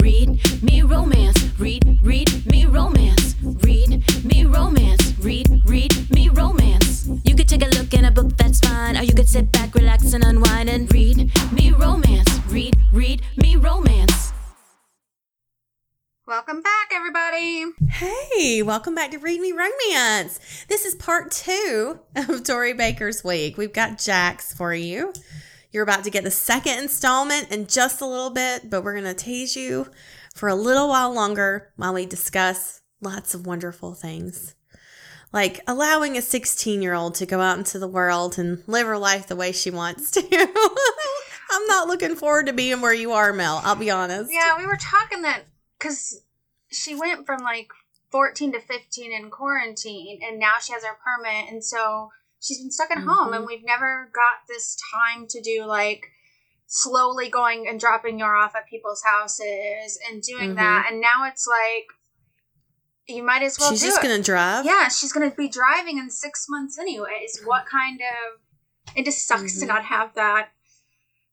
read me romance. Read, read me romance. Read me romance. Read, read me romance. You could take a look in a book, that's fine. Or you could sit back, relax, and unwind and read me romance. Read, read me romance. Welcome back, everybody. Hey, welcome back to Read Me Romance. This is part two of Tori Baker's Week. We've got Jax for you. You're about to get the second installment in just a little bit, but we're going to tease you for a little while longer while we discuss lots of wonderful things. Like allowing a 16 year old to go out into the world and live her life the way she wants to. I'm not looking forward to being where you are, Mel. I'll be honest. Yeah, we were talking that because she went from like 14 to 15 in quarantine and now she has her permit. And so she's been stuck at home and we've never got this time to do like slowly going and dropping her off at people's houses and doing Mhm. that. And now it's like, you might as well She's just it. going to drive. Yeah, she's gonna be driving in six months anyways. What kind of it just sucks to Mhm. not have that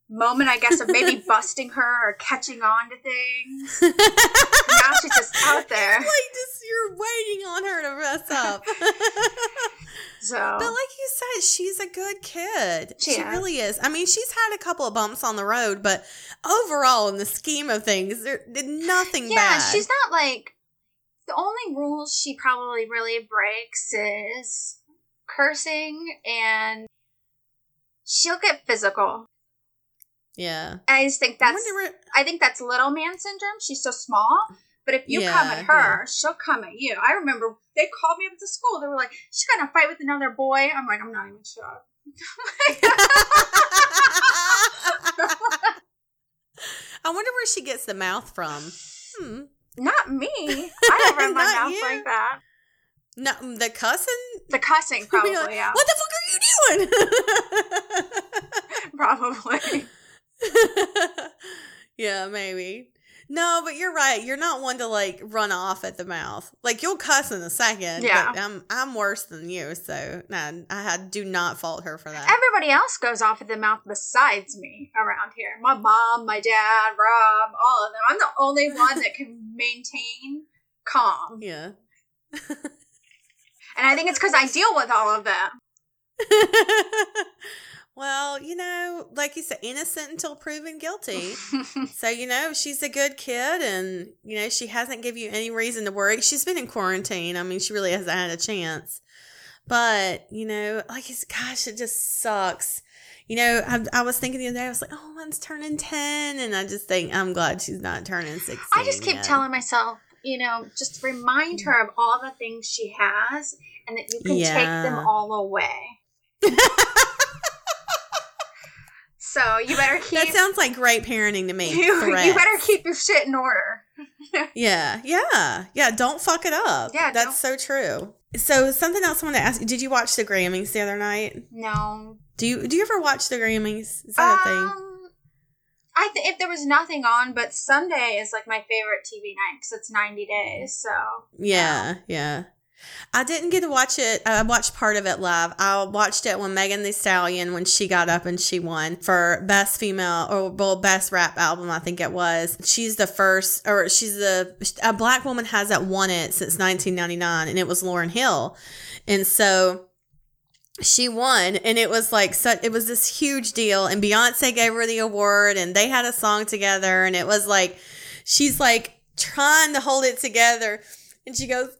moment, I guess, of maybe busting her or catching on to things. now she's just out there. like just you're waiting on her to mess up. So But like you said, she's a good kid. She She, really is. I mean, she's had a couple of bumps on the road, but overall, in the scheme of things, there did nothing bad. yeah, bad. she's not like the only rules she probably really breaks is cursing and she'll get physical. Yeah. I just think that's where- I think that's little man syndrome. She's so small. But if you come at her, she'll come at you. I remember they called me up to school. They were like, "She's gonna fight with another boy." I'm like, "I'm not even sure. I wonder where she gets the mouth from. Hmm. not me. I don't run my mouth you. like that. No, the cussing. The cussing, probably. like, yeah, What the fuck are you doing? probably. yeah, maybe. No, but you're right. You're not one to like run off at the mouth. Like you'll cuss in a second. Yeah. But I'm I'm worse than you, so nah, I had, do not fault her for that. Everybody else goes off at the mouth besides me around here. My mom, my dad, Rob, all of them. I'm the only one that can maintain calm, yeah. and I think it's because I deal with all of them. well, you know, like you said, innocent until proven guilty. So, you know, she's a good kid and, you know, she hasn't given you any reason to worry. She's been in quarantine. I mean, she really hasn't had a chance. But, you know, like, it's, gosh, it just sucks. You know, I, I was thinking the other day, I was like, oh, one's turning 10. And I just think, I'm glad she's not turning 16. I just keep yet. telling myself, you know, just remind her of all the things she has and that you can take them all away. so you better keep That sounds like great parenting to me. you, you better keep your shit in order. Yeah, yeah, yeah. Don't fuck it up. Yeah, that's so true. So something else I wanted to ask you: Did you watch the Grammys the other night? No. Do you do you ever watch the Grammys? Is that a thing? Um, I th- if there was nothing on, but Sunday is like my favorite TV night because it's 90 days. So Yeah, yeah. I didn't get to watch it. Uh, I watched part of it live. I watched it when Megan Thee Stallion when she got up and she won for best female or well best rap album. I think it was. She's the first, or she's the a black woman hasn't won it since 1999, and it was Lauryn Hill, and so she won and it was like such it was this huge deal and beyonce gave her the award and they had a song together and it was like she's like trying to hold it together and she goes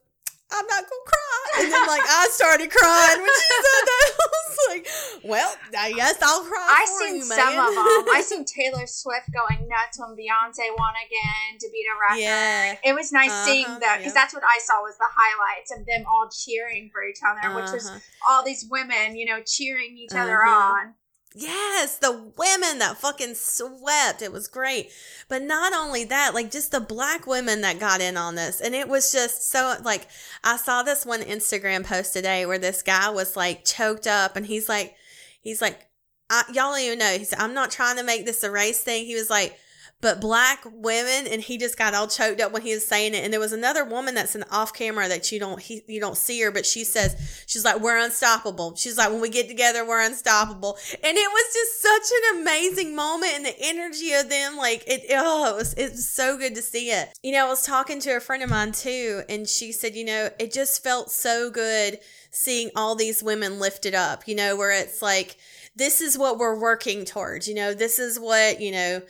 i'm not gonna cry and then like i started crying when she said that i was like well i guess i'll cry I for seen you, some man. of them. I seen Taylor Swift going nuts when Beyonce won again to beat a record. Yeah. It was nice seeing Uh-huh, that because yeah. that's what I saw was the highlights of them all cheering for each other, which was Uh-huh. all these women, you know, cheering each other Uh-huh. on. Yes, the women that fucking swept. It was great. But not only that, like just the black women that got in on this. And it was just so like I saw this one Instagram post today where this guy was like choked up and he's like he's like y'all don't even know. He said, I'm not trying to make this a race thing. He was like, but black women and he just got all choked up when he was saying it. And there was another woman that's an off camera that you don't he, you don't see her but she says she's like we're unstoppable. She's like when we get together we're unstoppable. And it was just such an amazing moment and the energy of them like it oh it was it was so good to see it. You know i was talking to a friend of mine too and she said you know it just felt so good seeing all these women lifted up you know where it's like this is what we're working towards you know this is what you know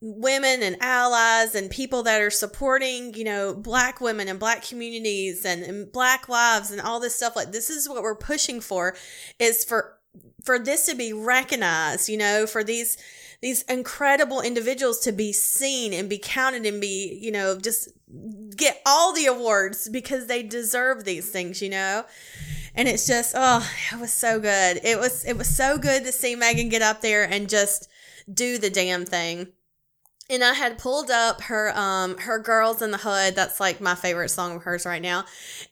women and allies and people that are supporting, you know, black women and black communities and, and black lives and all this stuff like this is what we're pushing for is for for this to be recognized, you know, for these these incredible individuals to be seen and be counted and be, you know, just get all the awards because they deserve these things, you know? And it's just, oh, it was so good. It was it was so good to see Megan get up there and just do the damn thing and I had pulled up her um her Girls in the Hood. That's like my favorite song of hers right now.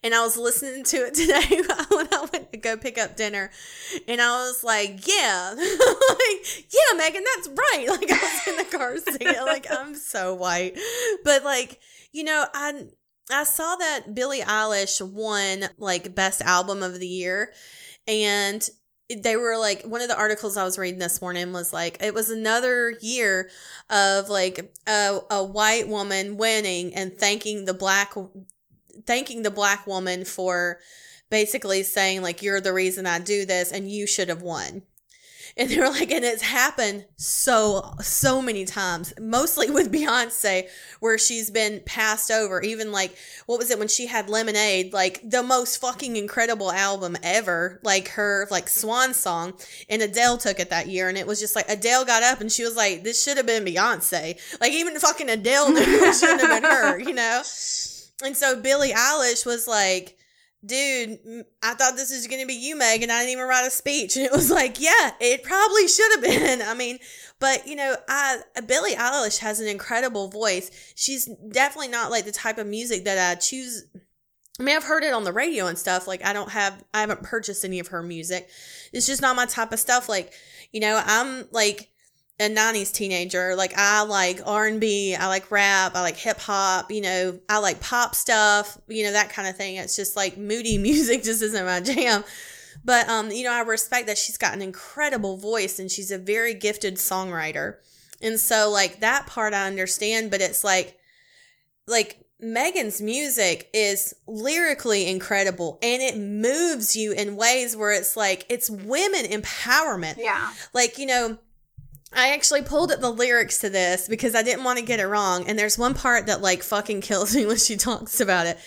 And I was listening to it today when I went to go pick up dinner. And I was like, yeah. like, yeah, Megan, that's right. Like I was in the car singing like I'm so white. But like, you know, I I saw that Billie Eilish won like best album of the year. And they were like one of the articles I was reading this morning was like it was another year of like a, a white woman winning and thanking the black thanking the black woman for basically saying like you're the reason I do this and you should have won. And they were like, and it's happened so, so many times, mostly with Beyonce, where she's been passed over. Even like, what was it when she had Lemonade, like the most fucking incredible album ever, like her, like Swan Song. And Adele took it that year. And it was just like, Adele got up and she was like, this should have been Beyonce. Like, even fucking Adele knew it shouldn't have been her, you know? And so Billie Eilish was like, dude, I thought this was going to be you, Meg, and I didn't even write a speech. And it was like, yeah, it probably should have been. I mean, but you know, I Billie Eilish has an incredible voice. She's definitely not like the type of music that I choose. I mean, I've heard it on the radio and stuff. Like, I don't have, I haven't purchased any of her music. It's just not my type of stuff. Like, you know, I'm like, a 90s teenager like i like r&b i like rap i like hip hop you know i like pop stuff you know that kind of thing it's just like moody music just isn't my jam but um you know i respect that she's got an incredible voice and she's a very gifted songwriter and so like that part i understand but it's like like Megan's music is lyrically incredible and it moves you in ways where it's like it's women empowerment. Yeah. Like, you know, I actually pulled up the lyrics to this because I didn't want to get it wrong. And there's one part that like fucking kills me when she talks about it.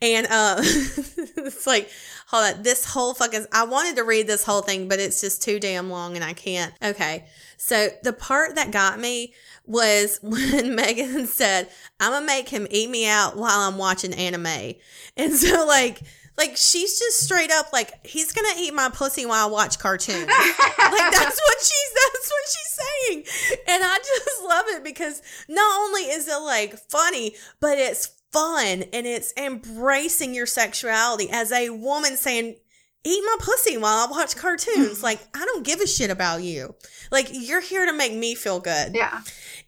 And uh it's like, hold on, this whole fucking I wanted to read this whole thing, but it's just too damn long and I can't. Okay. So the part that got me was when Megan said, I'm gonna make him eat me out while I'm watching anime. And so like like she's just straight up like he's gonna eat my pussy while I watch cartoons. like that's what she's that's what she's saying, and I just love it because not only is it like funny, but it's fun and it's embracing your sexuality as a woman saying eat my pussy while I watch cartoons. like, I don't give a shit about you. Like, you're here to make me feel good. Yeah.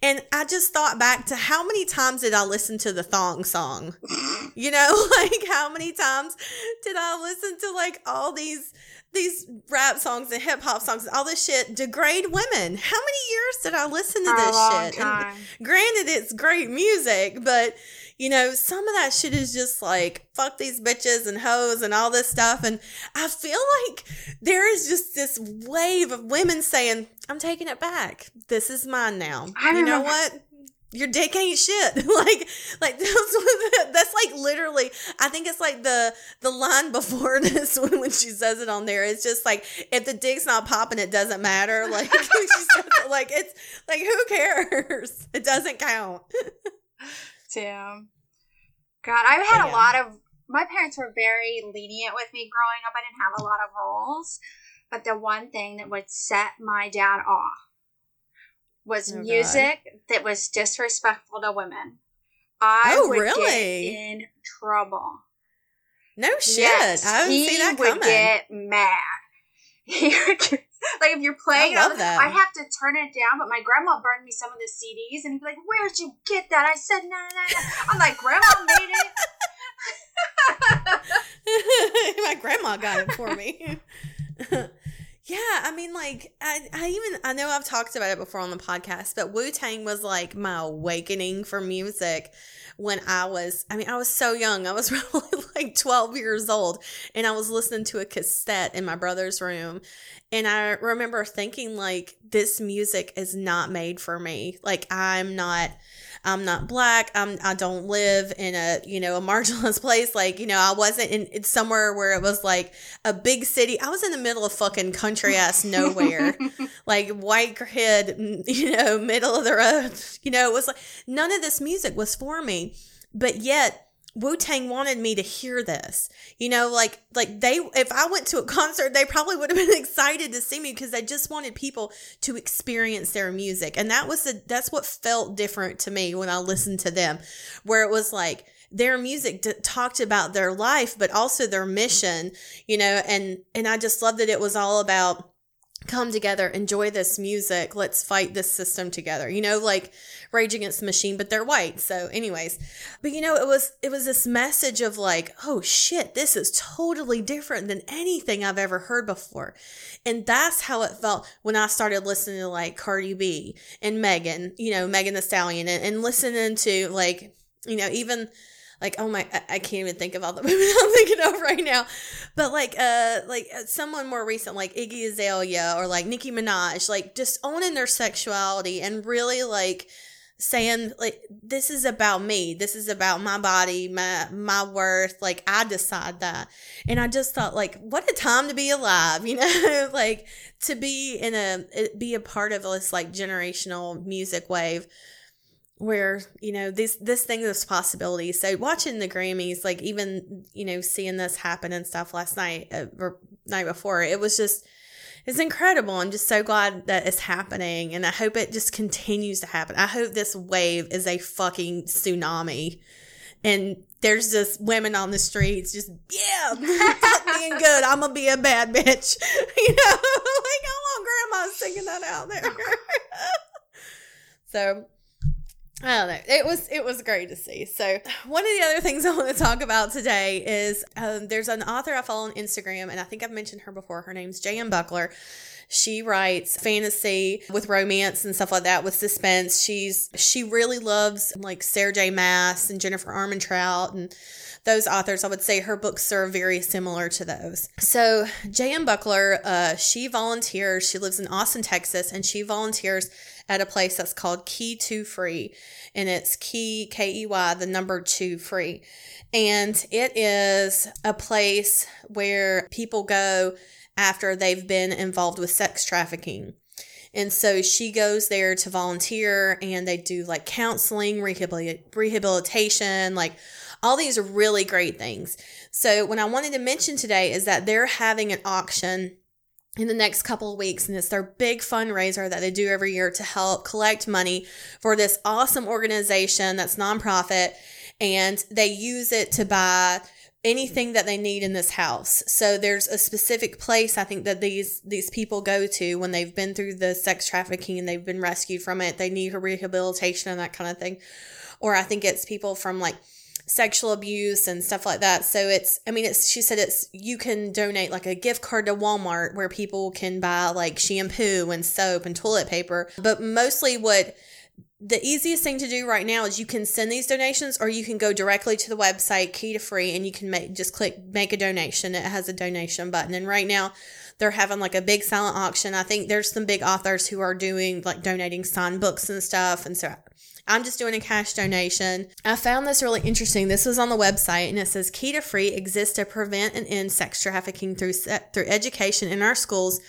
And I just thought back to how many times did I listen to the thong song? You know, like how many times did I listen to like all these these rap songs and hip hop songs, all this shit degrade women. How many years did I listen to this shit? time. And granted, it's great music, but you know, some of that shit is just like fuck these bitches and hoes and all this stuff. And I feel like there is just this wave of women saying, "I'm taking it back. This is mine now." I you know remember- what? Your dick ain't shit. like, like that's, that's like literally. I think it's like the the line before this when, when she says it on there. It's just like if the dick's not popping, it doesn't matter. Like, it, like it's like who cares? It doesn't count. Damn. God, I've had But a lot of. My parents were very lenient with me growing up. I didn't have a lot of rules, but the one thing that would set my dad off was Oh, God. music that was disrespectful to women. I Oh, would really? get in trouble. No shit. Yes, I didn't he see that would get mad. He would get Like if you're playing, I I love that. I'd have to turn it down. But my grandma burned me some of the CDs, and he'd be like, "Where'd you get that?" I said, "No, no, no." I'm like, "Grandma made it." My grandma got it for me. yeah, I mean, like, I, I even, I know I've talked about it before on the podcast, but Wu Tang was like my awakening for music when I was, I mean, I was so young. I was probably like 12 years old, and I was listening to a cassette in my brother's room. And I remember thinking, like, this music is not made for me. Like, I'm not. I'm not black. I'm I don't live in a you know a marginalized place. Like you know I wasn't in it's somewhere where it was like a big city. I was in the middle of fucking country ass nowhere, like white kid, you know, middle of the road. You know, it was like none of this music was for me, but yet. Wu Tang wanted me to hear this, you know, like like they. If I went to a concert, they probably would have been excited to see me because they just wanted people to experience their music, and that was the that's what felt different to me when I listened to them, where it was like their music talked about their life, but also their mission, you know, and and I just love that it was all about come together, enjoy this music, let's fight this system together. You know, like Rage Against the Machine, but they're white. So, anyways, but you know, it was it was this message of like, oh shit, this is totally different than anything I've ever heard before. And that's how it felt when I started listening to like Cardi B and Megan, you know, Megan Thee Stallion and, and listening to like, you know, even like oh my I, I can't even think of all the women I'm thinking of right now. But like uh like uh, someone more recent like Iggy Azalea or like Nicki Minaj, like just owning their sexuality and really like saying like this is about me. This is about my body my my worth. Like i decide that. And i just thought like what a time to be alive you know? Like to be in a be a part of this like generational music wave where you know this this thing this possibility. So watching the grammys like even you know seeing this happen and stuff last night uh, or night before it was just it's incredible. I'm just so glad that it's happening and i hope it just continues to happen. I hope this wave is a fucking tsunami and there's just women on the streets just yeah being good. I'm gonna be a bad bitch. You know like i want grandma singing that out there. So I don't know. It was it was great to see. So one of the other things I want to talk about today is um, there's an author I follow on Instagram, and I think I've mentioned her before. Her name's J.M. Buckler. She writes fantasy with romance and stuff like that with suspense. She's she really loves like Sarah J. Maas and Jennifer Armentrout and those authors. I would say her books are very similar to those. So J.M. Buckler, uh, she volunteers. She lives in Austin, Texas, and she volunteers at a place that's called Key Two Free, and it's Key K E Y the number two free, and it is a place where people go after they've been involved with sex trafficking. And so she goes there to volunteer and they do like counseling, rehabilitation, like all these really great things. So, what I wanted to mention today is that they're having an auction in the next couple of weeks and it's their big fundraiser that they do every year to help collect money for this awesome organization that's nonprofit and they use it to buy anything that they need in this house. So there's a specific place I think that these these people go to when they've been through the sex trafficking and they've been rescued from it. They need rehabilitation and that kind of thing. Or I think it's people from like sexual abuse and stuff like that. So it's, I mean, it's, she said it's, you can donate like a gift card to Walmart where people can buy like shampoo and soap and toilet paper. But mostly what, the easiest thing to do right now is you can send these donations or you can go directly to the website key to free and you can make just click make a donation it has a donation button and right now they're having like a big silent auction i think there's some big authors who are doing like donating signed books and stuff and so I'm just doing a cash donation. I found this really interesting. This was on the website and it says Key to Free exists to prevent and end sex trafficking through through education in our schools,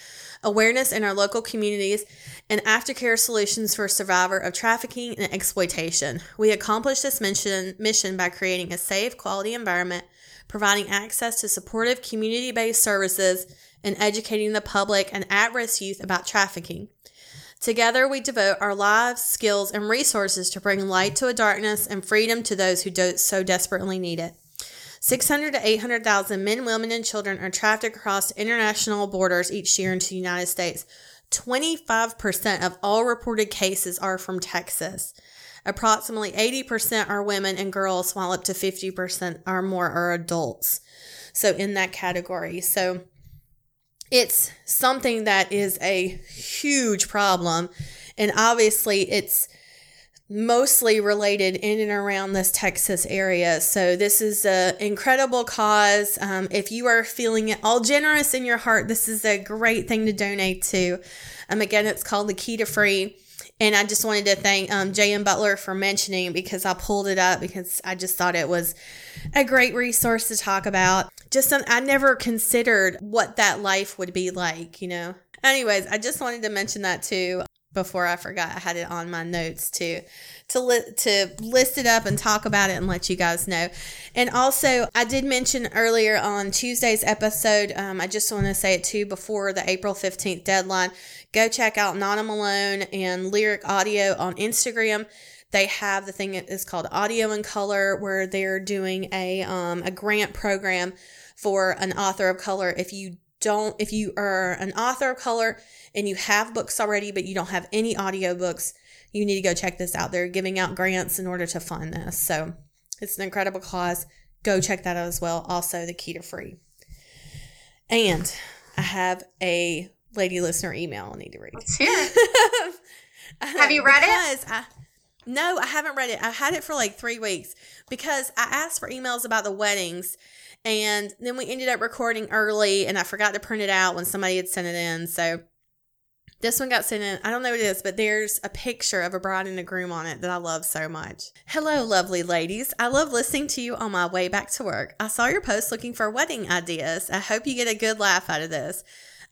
awareness in our local communities, and aftercare solutions for survivor of trafficking and exploitation. We accomplish this mission mission by creating a safe, quality environment, providing access to supportive community-based services, and educating the public and at-risk youth about trafficking. Together, we devote our lives, skills, and resources to bring light to a darkness and freedom to those who so desperately need it. 600 to 800,000 men, women, and children are trafficked across international borders each year into the United States. 25% of all reported cases are from Texas. Approximately 80% are women and girls, while up to 50% or more are adults. So, in that category. So, it's something that is a huge problem. And obviously, it's mostly related in and around this Texas area. So this is an incredible cause. Um, if you are feeling it all generous in your heart, this is a great thing to donate to. Um, again, it's called the Key to Free. And I just wanted to thank um, J.M. Buckler for mentioning because I pulled it up because I just thought it was a great resource to talk about. Just some, I never considered what that life would be like, you know. Anyways, I just wanted to mention that too before I forgot. I had it on my notes to to li- to list it up and talk about it and let you guys know. And also, I did mention earlier on Tuesday's episode. Um, I just want to say it too before the April fifteenth deadline. Go check out Nana Malone and Lyric Audio on Instagram. They have the thing that is called Audio in Color, where they're doing a um, a grant program for an author of color. If you don't, if you are an author of color and you have books already, but you don't have any audiobooks, you need to go check this out. They're giving out grants in order to fund this. So it's an incredible cause. Go check that out as well. Also, the key to free. And I have a lady listener email I need to read. Let's hear it. Um, have you read it? I, no, I haven't read it. I had it for like three weeks because I asked for emails about the weddings and then we ended up recording early and I forgot to print it out when somebody had sent it in. So this one got sent in. I don't know what it is, but there's a picture of a bride and a groom on it that I love so much. Hello, lovely ladies. I love listening to you on my way back to work. I saw your post looking for wedding ideas. I hope you get a good laugh out of this.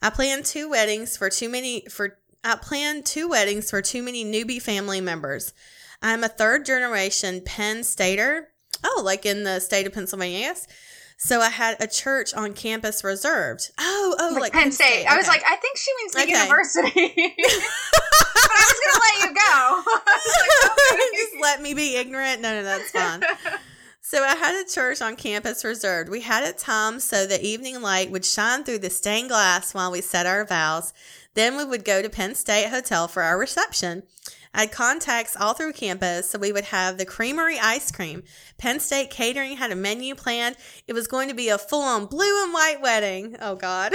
I plan two weddings for too many for I plan two weddings for too many newbie family members. I'm a third generation Penn Stater. Oh, like in the state of Pennsylvania, yes. So I had a church on campus reserved. Oh, oh, like, like Penn State. State. I was like, I think she means the Okay. university. but I was gonna let you go. Like, okay. Just let me be ignorant. No, no, that's fine. So I had a church on campus reserved. We had it timed so the evening light would shine through the stained glass while we said our vows. Then we would go to Penn State Hotel for our reception. I had contacts all through campus, so we would have the creamery ice cream. Penn State Catering had a menu planned. It was going to be a full-on blue and white wedding. Oh God.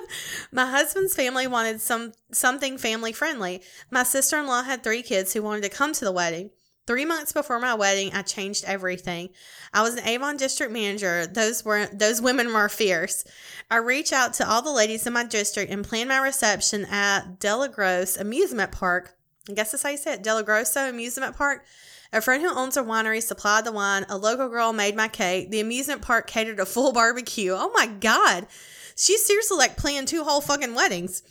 My husband's family wanted some something family friendly. My sister-in-law had three kids who wanted to come to the wedding. Three months before my wedding, I changed everything. I was an Avon district manager. Those were those women were fierce. I reached out to all the ladies in my district and planned my reception at Delagrosse Amusement Park. I guess that's how you say it, Delagrosso Amusement Park. A friend who owns a winery supplied the wine. A local girl made my cake. The amusement park catered a full barbecue. Oh my god, she's seriously like planned two whole fucking weddings.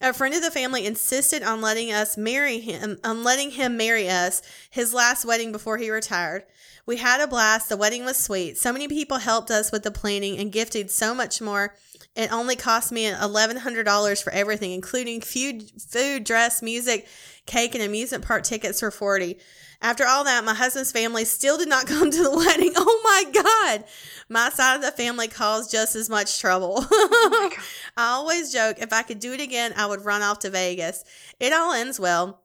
A friend of the family insisted on letting us marry him, on letting him marry us, his last wedding before he retired. We had a blast. The wedding was sweet. So many people helped us with the planning and gifted so much more. It only cost me $1,100 for everything, including food, food, dress, music, cake, and amusement park tickets for 40 After all that, my husband's family still did not come to the wedding. Oh my God. My side of the family caused just as much trouble. Oh I always joke if I could do it again, I would run off to Vegas. It all ends well.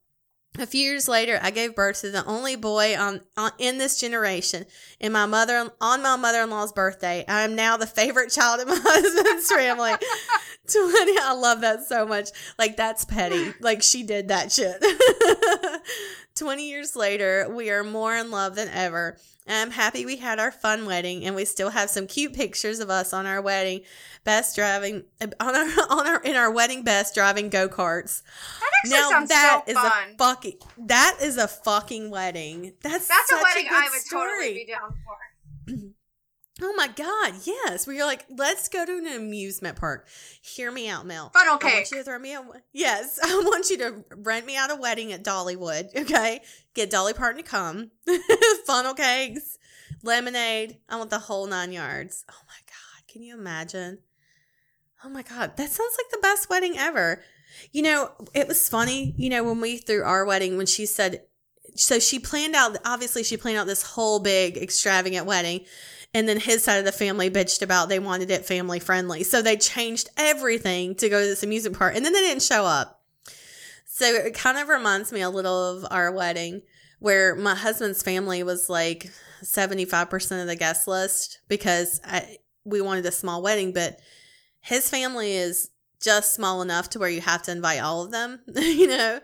A few years later, I gave birth to the only boy on, on in this generation. In my mother on my mother in law's birthday, I am now the favorite child in my husband's family. Twenty, I love that so much. Like that's petty. Like she did that shit. Twenty years later, we are more in love than ever. I'm happy we had our fun wedding, and we still have some cute pictures of us on our wedding best driving uh, on our on our in our wedding best driving go karts. That actually sounds that so is fun. a fucking that is a fucking wedding. That's That's a wedding I would story. totally be down for. Oh my god, yes. Where you're like, let's go to an amusement park. Hear me out, Mel. Funnel I want you to throw me a yes. I want you to rent me out a wedding at Dollywood. Okay, get Dolly Parton to come. Funnel cakes, lemonade. I want the whole nine yards. Oh my god, can you imagine? Oh my god, that sounds like the best wedding ever. You know, it was funny. You know, when we threw our wedding, when she said, so she planned out. Obviously, she planned out this whole big extravagant wedding. And then his side of the family bitched about they wanted it family friendly. So they changed everything to go to this amusement park. And then they didn't show up. So it kind of reminds me a little of our wedding where my husband's family was like 75% of the guest list because I, we wanted a small wedding, but his family is just small enough to where you have to invite all of them, you know?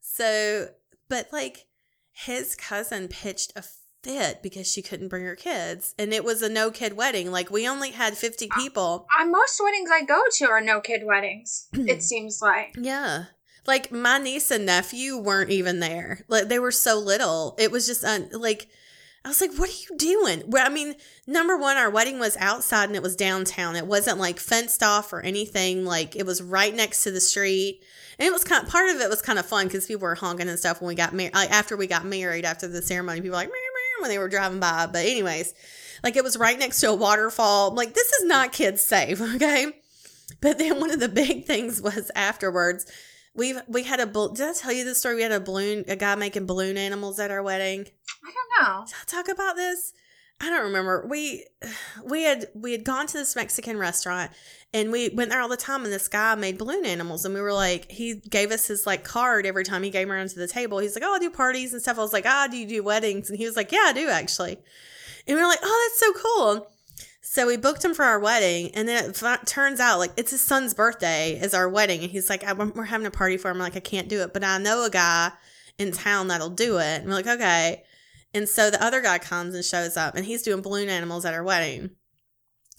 So, but like his cousin pitched a fit because she couldn't bring her kids and it was a no kid wedding. Like we only had 50 uh, people. On most weddings I go to are no kid weddings. it seems like. Yeah. Like my niece and nephew weren't even there. Like they were so little. It was just un- like I was like, "What are you doing?" Well, I mean, number one, our wedding was outside and it was downtown. It wasn't like fenced off or anything. Like it was right next to the street, and it was kind. Of, part of it was kind of fun because people were honking and stuff when we got married. Like after we got married, after the ceremony, people were like "Meow, meow," when they were driving by. But anyways, like it was right next to a waterfall. I'm like this is not kids safe, okay? But then one of the big things was afterwards we we had a did I tell you this story? We had a balloon a guy making balloon animals at our wedding. I don't know. Did I talk about this? I don't remember. We we had we had gone to this Mexican restaurant and we went there all the time and this guy made balloon animals and we were like he gave us his like card every time he came around to the table. He's like, Oh, I do parties and stuff. I was like, Ah, oh, do you do weddings? And he was like, Yeah, I do actually. And we were like, Oh, that's so cool. So we booked him for our wedding, and then it f- turns out like it's his son's birthday is our wedding, and he's like, "We're having a party for him." I'm like, "I can't do it, but I know a guy in town that'll do it." And we're like, "Okay." And so the other guy comes and shows up, and he's doing balloon animals at our wedding.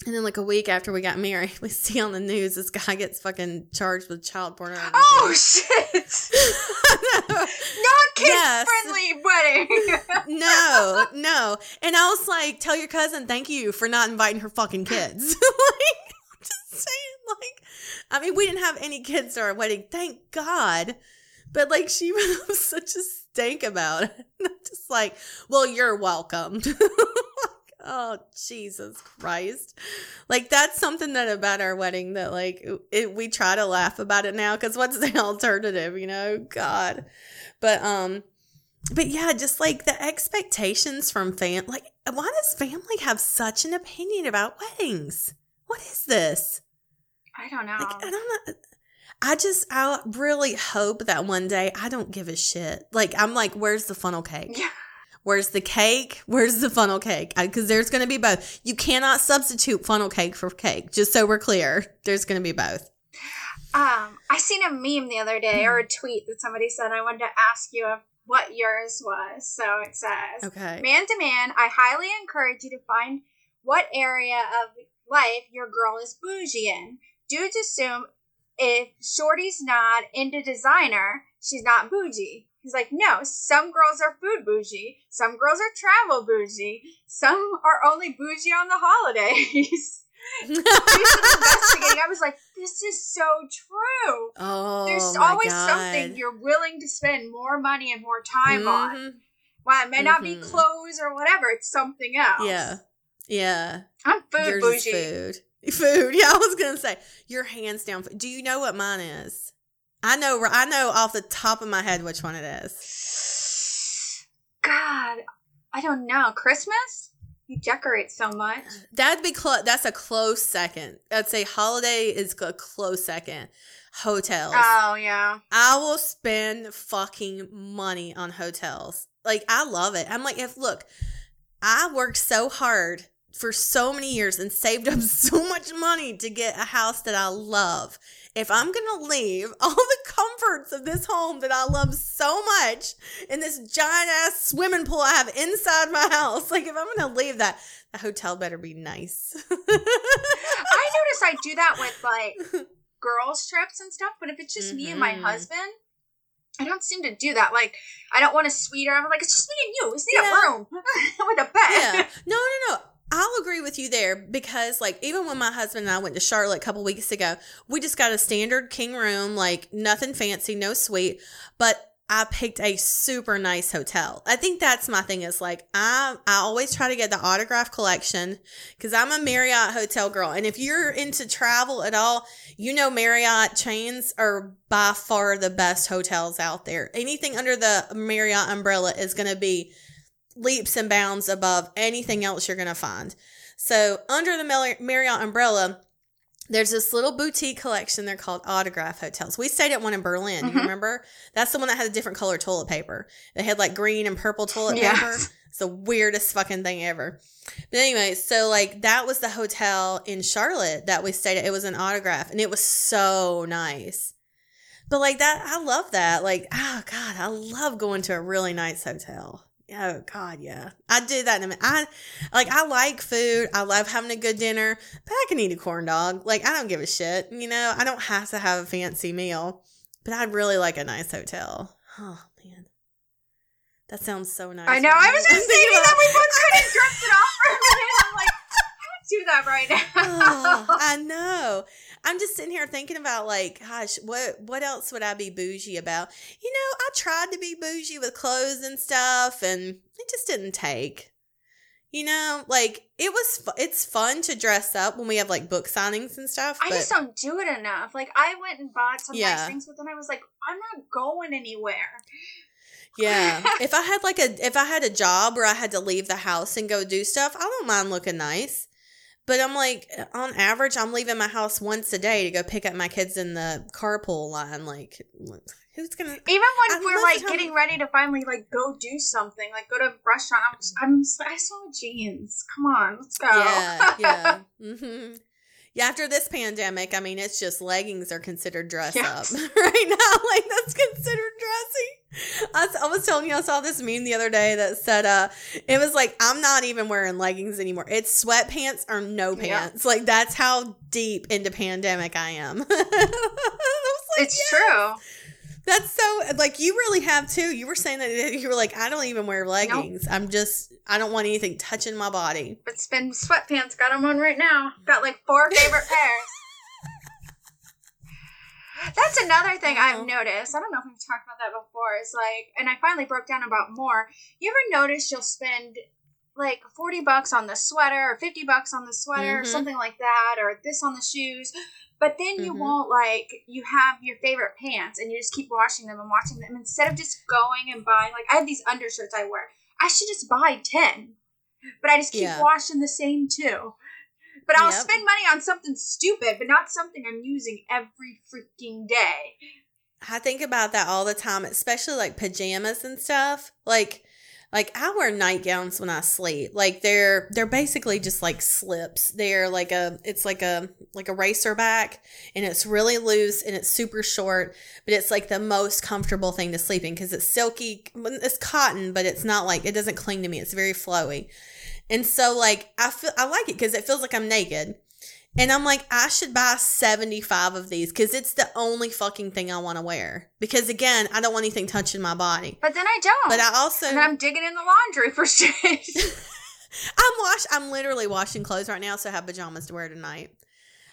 And then, like a week after we got married, we see on the news this guy gets fucking charged with child pornography. Oh shit! Not kid Yes. friendly wedding. no, no. And I was like, tell your cousin thank you for not inviting her fucking kids. like, I'm just saying, like, I mean, we didn't have any kids at our wedding, thank God. But like, she was such a stink about it. I'm just like, well, you're welcome. oh, Jesus Christ. Like, that's something that about our wedding that, like, it, we try to laugh about it now because what's the alternative, you know? God. But, um, but yeah, just like the expectations from fam like why does family have such an opinion about weddings? What is this? I don't know. Like I don't know. I just I really hope that one day I don't give a shit. Like I'm like, where's the funnel cake? Yeah. Where's the cake? Where's the funnel cake? Because there's going to be both. You cannot substitute funnel cake for cake. Just so we're clear, there's going to be both. Um, I seen a meme the other day or a tweet that somebody said. I wanted to ask you what yours was. So it says, Okay. Man to man, I highly encourage you to find what area of life your girl is bougie in. Dudes assume if Shorty's not into designer, she's not bougie. He's like, no, some girls are food bougie, some girls are travel bougie, some are only bougie on the holidays. I was like, this is so true. oh, There's always God. something you're willing to spend more money and more time on. Mhm. While it may not be Mhm. clothes or whatever, it's something else. Yeah. Yeah. I'm food Yours bougie. food. Food. Yeah, I was gonna say your hands down. Do you know what mine is? I know. I know off the top of my head which one it is. God, I don't know. Christmas? You decorate so much. That'd be close. That's a close second. I'd say holiday is a close second. Hotels. Oh yeah. I will spend fucking money on hotels. Like I love it. I'm like, if look, I worked so hard for so many years and saved up so much money to get a house that I love. If I'm gonna leave all the comforts of this home that I love so much in this giant ass swimming pool I have inside my house, like if I'm gonna leave that, the hotel better be nice. I notice I do that with like girls trips and stuff, but if it's just me and my Mhm. husband, I don't seem to do that. Like, I don't want a suite or I'm like, it's just me and you. We just need Yeah. a room with a bed. yeah. No, no, no. I'll agree with you there because, like, even when my husband and I went to Charlotte a couple weeks ago, we just got a standard king room, like, nothing fancy, no suite, but I picked a super nice hotel. I think that's my thing is like, I, I always try to get the autograph collection because I'm a Marriott hotel girl. And if you're into travel at all, you know Marriott chains are by far the best hotels out there. Anything under the Marriott umbrella is going to be leaps and bounds above anything else you're going to find. So, under the Mar- Marriott umbrella, there's this little boutique collection. They're called Autograph Hotels. We stayed at one in Berlin. You Mhm. remember? That's the one that had a different color toilet paper. It had like green and purple toilet Yes. paper. It's the weirdest fucking thing ever. But anyway, so like that was the hotel in Charlotte that we stayed at. It was an autograph and it was so nice. But like that, I love that. Like, oh God, I love going to a really nice hotel. Oh God, yeah. I do that in a minute. I like I like food. I love having a good dinner, but I can eat a corn dog. Like I don't give a shit. You know, I don't have to have a fancy meal. But I'd really like a nice hotel. Oh man. That sounds so nice. I know. I was just thinking thinking that we both kind of drifted off for a minute. I'm like, I would do that right oh, now. I know. I'm just sitting here thinking about like, gosh, what what else would I be bougie about? You know, I tried to be bougie with clothes and stuff, and it just didn't take. You know, like it was. Fu- it's fun to dress up when we have like book signings and stuff. I just don't do it enough. Like I went and bought some Yeah. nice things, but then I was like, I'm not going anywhere. yeah, if I had like a if I had a job where I had to leave the house and go do stuff, I don't mind looking nice. But I'm like, on average, I'm leaving my house once a day to go pick up my kids in the carpool line. Like, who's gonna? Even when I we're like getting ready to finally like go do something, like go to a restaurant, I'm just, I'm just, I saw jeans. Come on, let's go. Yeah, yeah. hmm Yeah, after this pandemic, I mean, it's just leggings are considered dress Yes. up right now. Like that's considered dressy. I, was- I was telling you, I saw this meme the other day that said, "Uh, it was like I'm not even wearing leggings anymore. It's sweatpants or no Yeah. pants. Like that's how deep into pandemic I am." I like, it's "Yeah." true. That's so like you really have too. You were saying that you were like, I don't even wear leggings. I'm just I don't want anything touching my body. It's been sweatpants. Got them on right now. Got like four favorite pairs. That's another thing. I've noticed. I don't know if we've talked about that before. It's like, and I finally broke down about more. You ever notice you'll spend like 40 bucks on the sweater or 50 bucks on the sweater or Mhm. something like that or this on the shoes but then you Mhm. won't like you have your favorite pants and you just keep washing them and washing them instead of just going and buying like I have these undershirts I wear. I should just buy 10. But I just keep Yeah. washing the same two. But I'll Yep. spend money on something stupid, but not something I'm using every freaking day. I think about that all the time, especially like pajamas and stuff. Like like I wear nightgowns when I sleep. Like they're they're basically just like slips. They're like a it's like a like a racer back and it's really loose and it's super short, but it's like the most comfortable thing to sleep in because it's silky. It's cotton, but it's not like it doesn't cling to me. It's very flowy. And so like I feel I like it because it feels like I'm naked. And I'm like, I should buy 75 of these because it's the only fucking thing I want to wear. Because again, I don't want anything touching my body. But then I don't. But I also, and I'm digging in the laundry for shit. I'm wash, I'm literally washing clothes right now, so I have pajamas to wear tonight.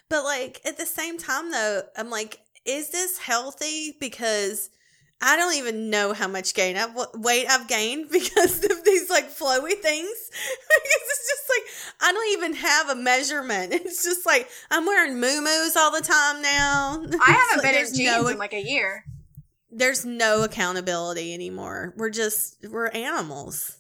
But like at the same time, though, I'm like, is this healthy? Because I don't even know how much gain I've, weight I've gained because of these like flowy things. because it's just like I don't even have a measurement. It's just like I'm wearing moo all the time now. I haven't like been in jeans no- in like a year. there's no accountability anymore. We're just we're animals.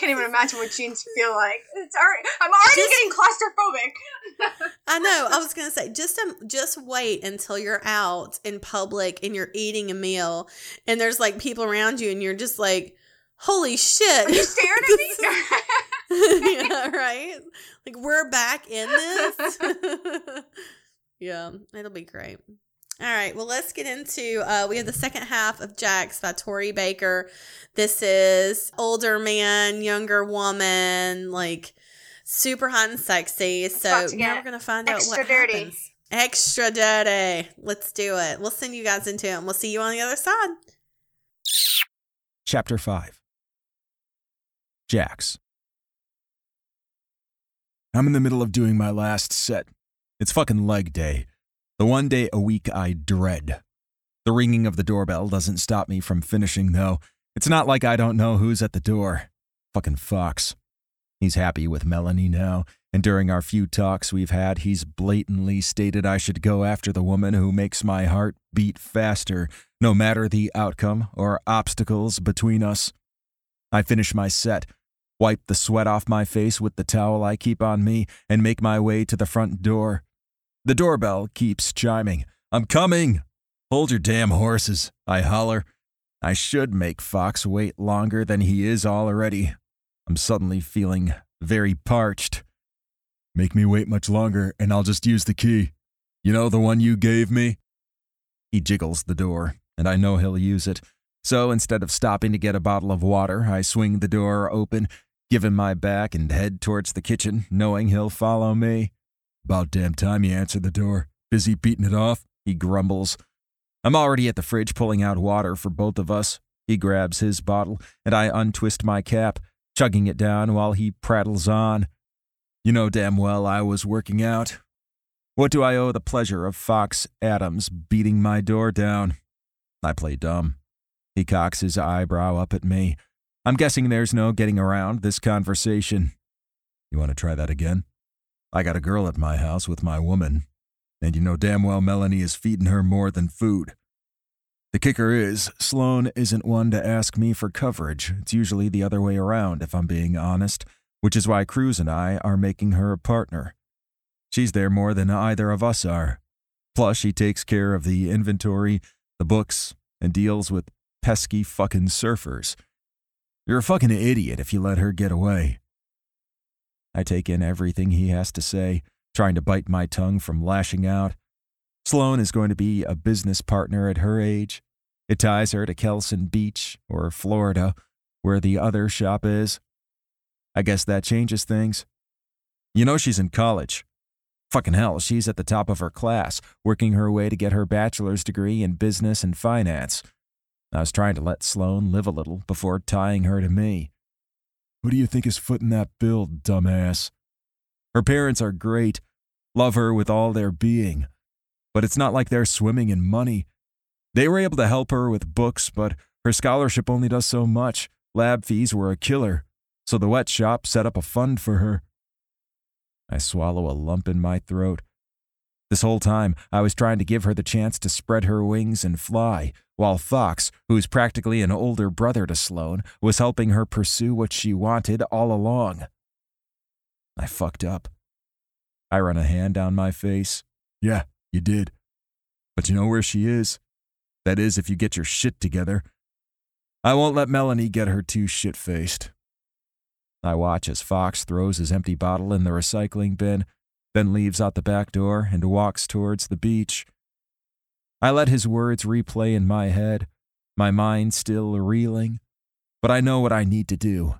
Can't even imagine what jeans feel like. It's already, I'm already Just- getting claustrophobic. I know. I was gonna say just um, just wait until you're out in public and you're eating a meal and there's like people around you and you're just like, holy shit! Are you staring at me? yeah, right. Like we're back in this. yeah, it'll be great. All right, well, let's get into. Uh, we have the second half of Jax by Tori Baker. This is older man, younger woman, like super hot and sexy. so about to now we're gonna find out extra what dirty. happens. Extra dirty. Let's do it. We'll send you guys into it. and We'll see you on the other side. Chapter 5 Jax. I'm in the middle of doing my last set. It's fucking leg day. The one day a week I dread. The ringing of the doorbell doesn't stop me from finishing, though. It's not like I don't know who's at the door. Fucking Fox. He's happy with Melanie now, and during our few talks we've had, he's blatantly stated I should go after the woman who makes my heart beat faster, no matter the outcome or obstacles between us. I finish my set, wipe the sweat off my face with the towel I keep on me, and make my way to the front door. The doorbell keeps chiming. I'm coming! Hold your damn horses, I holler. I should make Fox wait longer than he is already. I'm suddenly feeling very parched. Make me wait much longer, and I'll just use the key. You know, the one you gave me? He jiggles the door, and I know he'll use it. So instead of stopping to get a bottle of water, I swing the door open, give him my back, and head towards the kitchen, knowing he'll follow me. About damn time you answered the door. Busy beating it off? He grumbles. I'm already at the fridge pulling out water for both of us. He grabs his bottle, and I untwist my cap, chugging it down while he prattles on. You know damn well I was working out. What do I owe the pleasure of Fox Adams beating my door down? I play dumb. He cocks his eyebrow up at me. I'm guessing there's no getting around this conversation. You want to try that again? I got a girl at my house with my woman, and you know damn well Melanie is feeding her more than food. The kicker is, Sloan isn't one to ask me for coverage. It's usually the other way around, if I'm being honest, which is why Cruz and I are making her a partner. She's there more than either of us are. Plus, she takes care of the inventory, the books, and deals with pesky fucking surfers. You're a fucking idiot if you let her get away. I take in everything he has to say, trying to bite my tongue from lashing out. Sloan is going to be a business partner at her age. It ties her to Kelson Beach or Florida, where the other shop is. I guess that changes things. You know she's in college. Fucking hell, she's at the top of her class, working her way to get her bachelor's degree in business and finance. I was trying to let Sloan live a little before tying her to me. Who do you think is footing that bill, dumbass? Her parents are great, love her with all their being, but it's not like they're swimming in money. They were able to help her with books, but her scholarship only does so much. Lab fees were a killer, so the wet shop set up a fund for her. I swallow a lump in my throat. This whole time, I was trying to give her the chance to spread her wings and fly, while Fox, who's practically an older brother to Sloan, was helping her pursue what she wanted all along. I fucked up. I run a hand down my face. Yeah, you did. But you know where she is? That is, if you get your shit together. I won't let Melanie get her too shit faced. I watch as Fox throws his empty bottle in the recycling bin, then leaves out the back door and walks towards the beach. I let his words replay in my head, my mind still reeling, but I know what I need to do.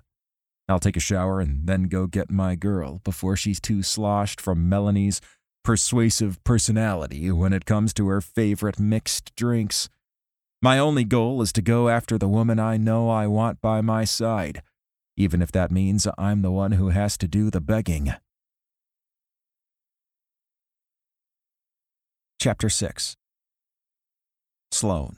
I'll take a shower and then go get my girl before she's too sloshed from Melanie's persuasive personality when it comes to her favorite mixed drinks. My only goal is to go after the woman I know I want by my side even if that means I'm the one who has to do the begging. Chapter 6 Sloan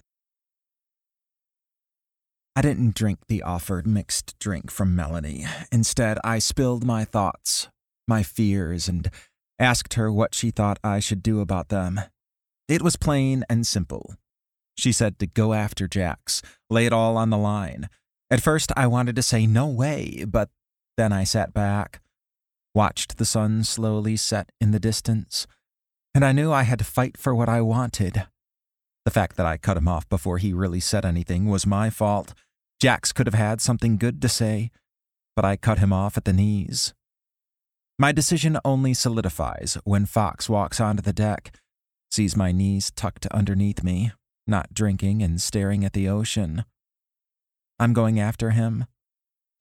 I didn't drink the offered mixed drink from Melanie. Instead, I spilled my thoughts, my fears, and asked her what she thought I should do about them. It was plain and simple. She said to go after Jax, lay it all on the line, at first, I wanted to say no way, but then I sat back, watched the sun slowly set in the distance, and I knew I had to fight for what I wanted. The fact that I cut him off before he really said anything was my fault. Jax could have had something good to say, but I cut him off at the knees. My decision only solidifies when Fox walks onto the deck, sees my knees tucked underneath me, not drinking and staring at the ocean. I'm going after him.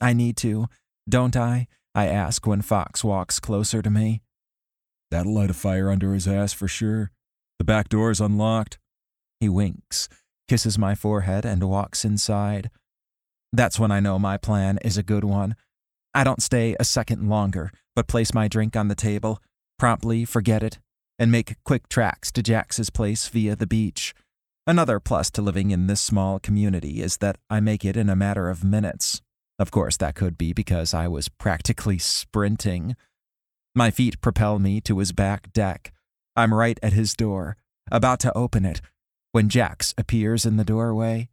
I need to, don't I? I ask when Fox walks closer to me. That'll light a fire under his ass for sure. The back door is unlocked. He winks, kisses my forehead, and walks inside. That's when I know my plan is a good one. I don't stay a second longer, but place my drink on the table, promptly forget it, and make quick tracks to Jax's place via the beach. Another plus to living in this small community is that I make it in a matter of minutes. Of course, that could be because I was practically sprinting. My feet propel me to his back deck. I'm right at his door, about to open it, when Jax appears in the doorway.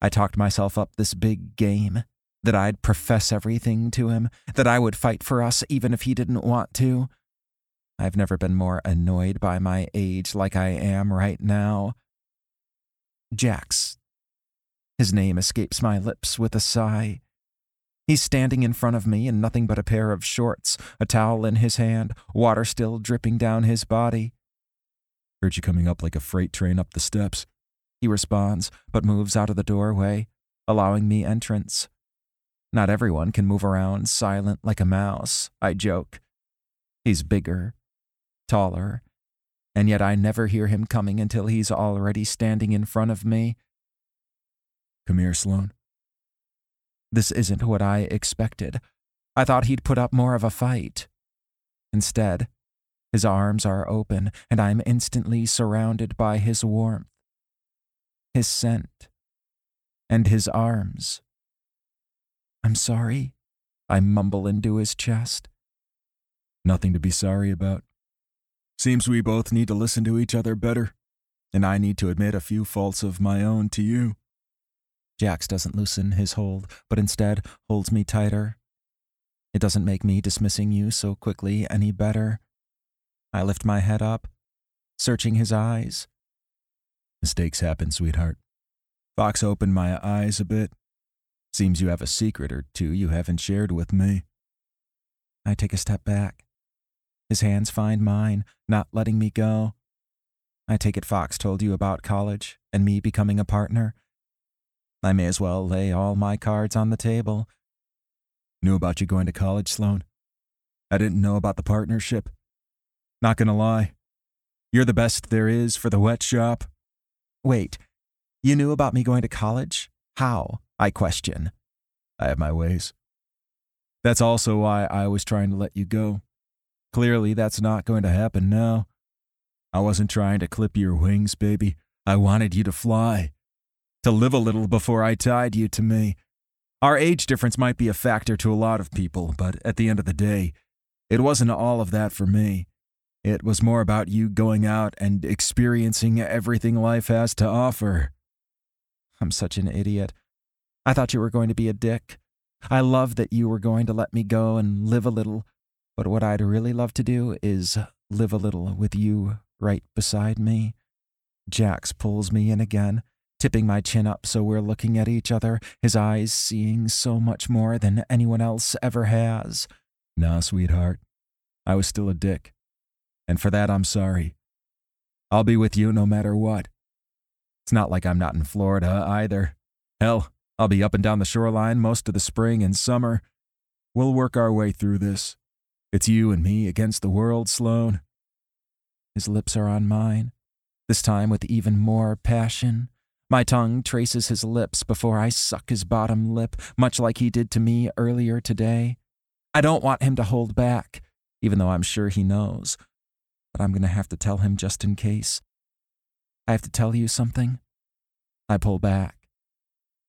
I talked myself up this big game, that I'd profess everything to him, that I would fight for us even if he didn't want to. I've never been more annoyed by my age like I am right now. Jax. His name escapes my lips with a sigh. He's standing in front of me in nothing but a pair of shorts, a towel in his hand, water still dripping down his body. Heard you coming up like a freight train up the steps. He responds, but moves out of the doorway, allowing me entrance. Not everyone can move around silent like a mouse, I joke. He's bigger, taller, and yet I never hear him coming until he's already standing in front of me. Come here, Sloan. This isn't what I expected. I thought he'd put up more of a fight. Instead, his arms are open, and I'm instantly surrounded by his warmth, his scent, and his arms. I'm sorry, I mumble into his chest. Nothing to be sorry about. Seems we both need to listen to each other better, and I need to admit a few faults of my own to you. Jax doesn't loosen his hold, but instead holds me tighter. It doesn't make me dismissing you so quickly any better. I lift my head up, searching his eyes. Mistakes happen, sweetheart. Fox opened my eyes a bit. Seems you have a secret or two you haven't shared with me. I take a step back. His hands find mine, not letting me go. I take it Fox told you about college and me becoming a partner. I may as well lay all my cards on the table. Knew about you going to college, Sloan. I didn't know about the partnership. Not gonna lie. You're the best there is for the wet shop. Wait, you knew about me going to college? How? I question. I have my ways. That's also why I was trying to let you go. Clearly, that's not going to happen now. I wasn't trying to clip your wings, baby. I wanted you to fly. To live a little before I tied you to me. Our age difference might be a factor to a lot of people, but at the end of the day, it wasn't all of that for me. It was more about you going out and experiencing everything life has to offer. I'm such an idiot. I thought you were going to be a dick. I love that you were going to let me go and live a little, but what I'd really love to do is live a little with you right beside me. Jax pulls me in again, tipping my chin up so we're looking at each other, his eyes seeing so much more than anyone else ever has. Nah, sweetheart. I was still a dick and for that I'm sorry. I'll be with you no matter what. It's not like I'm not in Florida either. Hell, I'll be up and down the shoreline most of the spring and summer. We'll work our way through this. It's you and me against the world, Sloan. His lips are on mine, this time with even more passion. My tongue traces his lips before I suck his bottom lip, much like he did to me earlier today. I don't want him to hold back, even though I'm sure he knows but I'm going to have to tell him just in case. I have to tell you something. I pull back.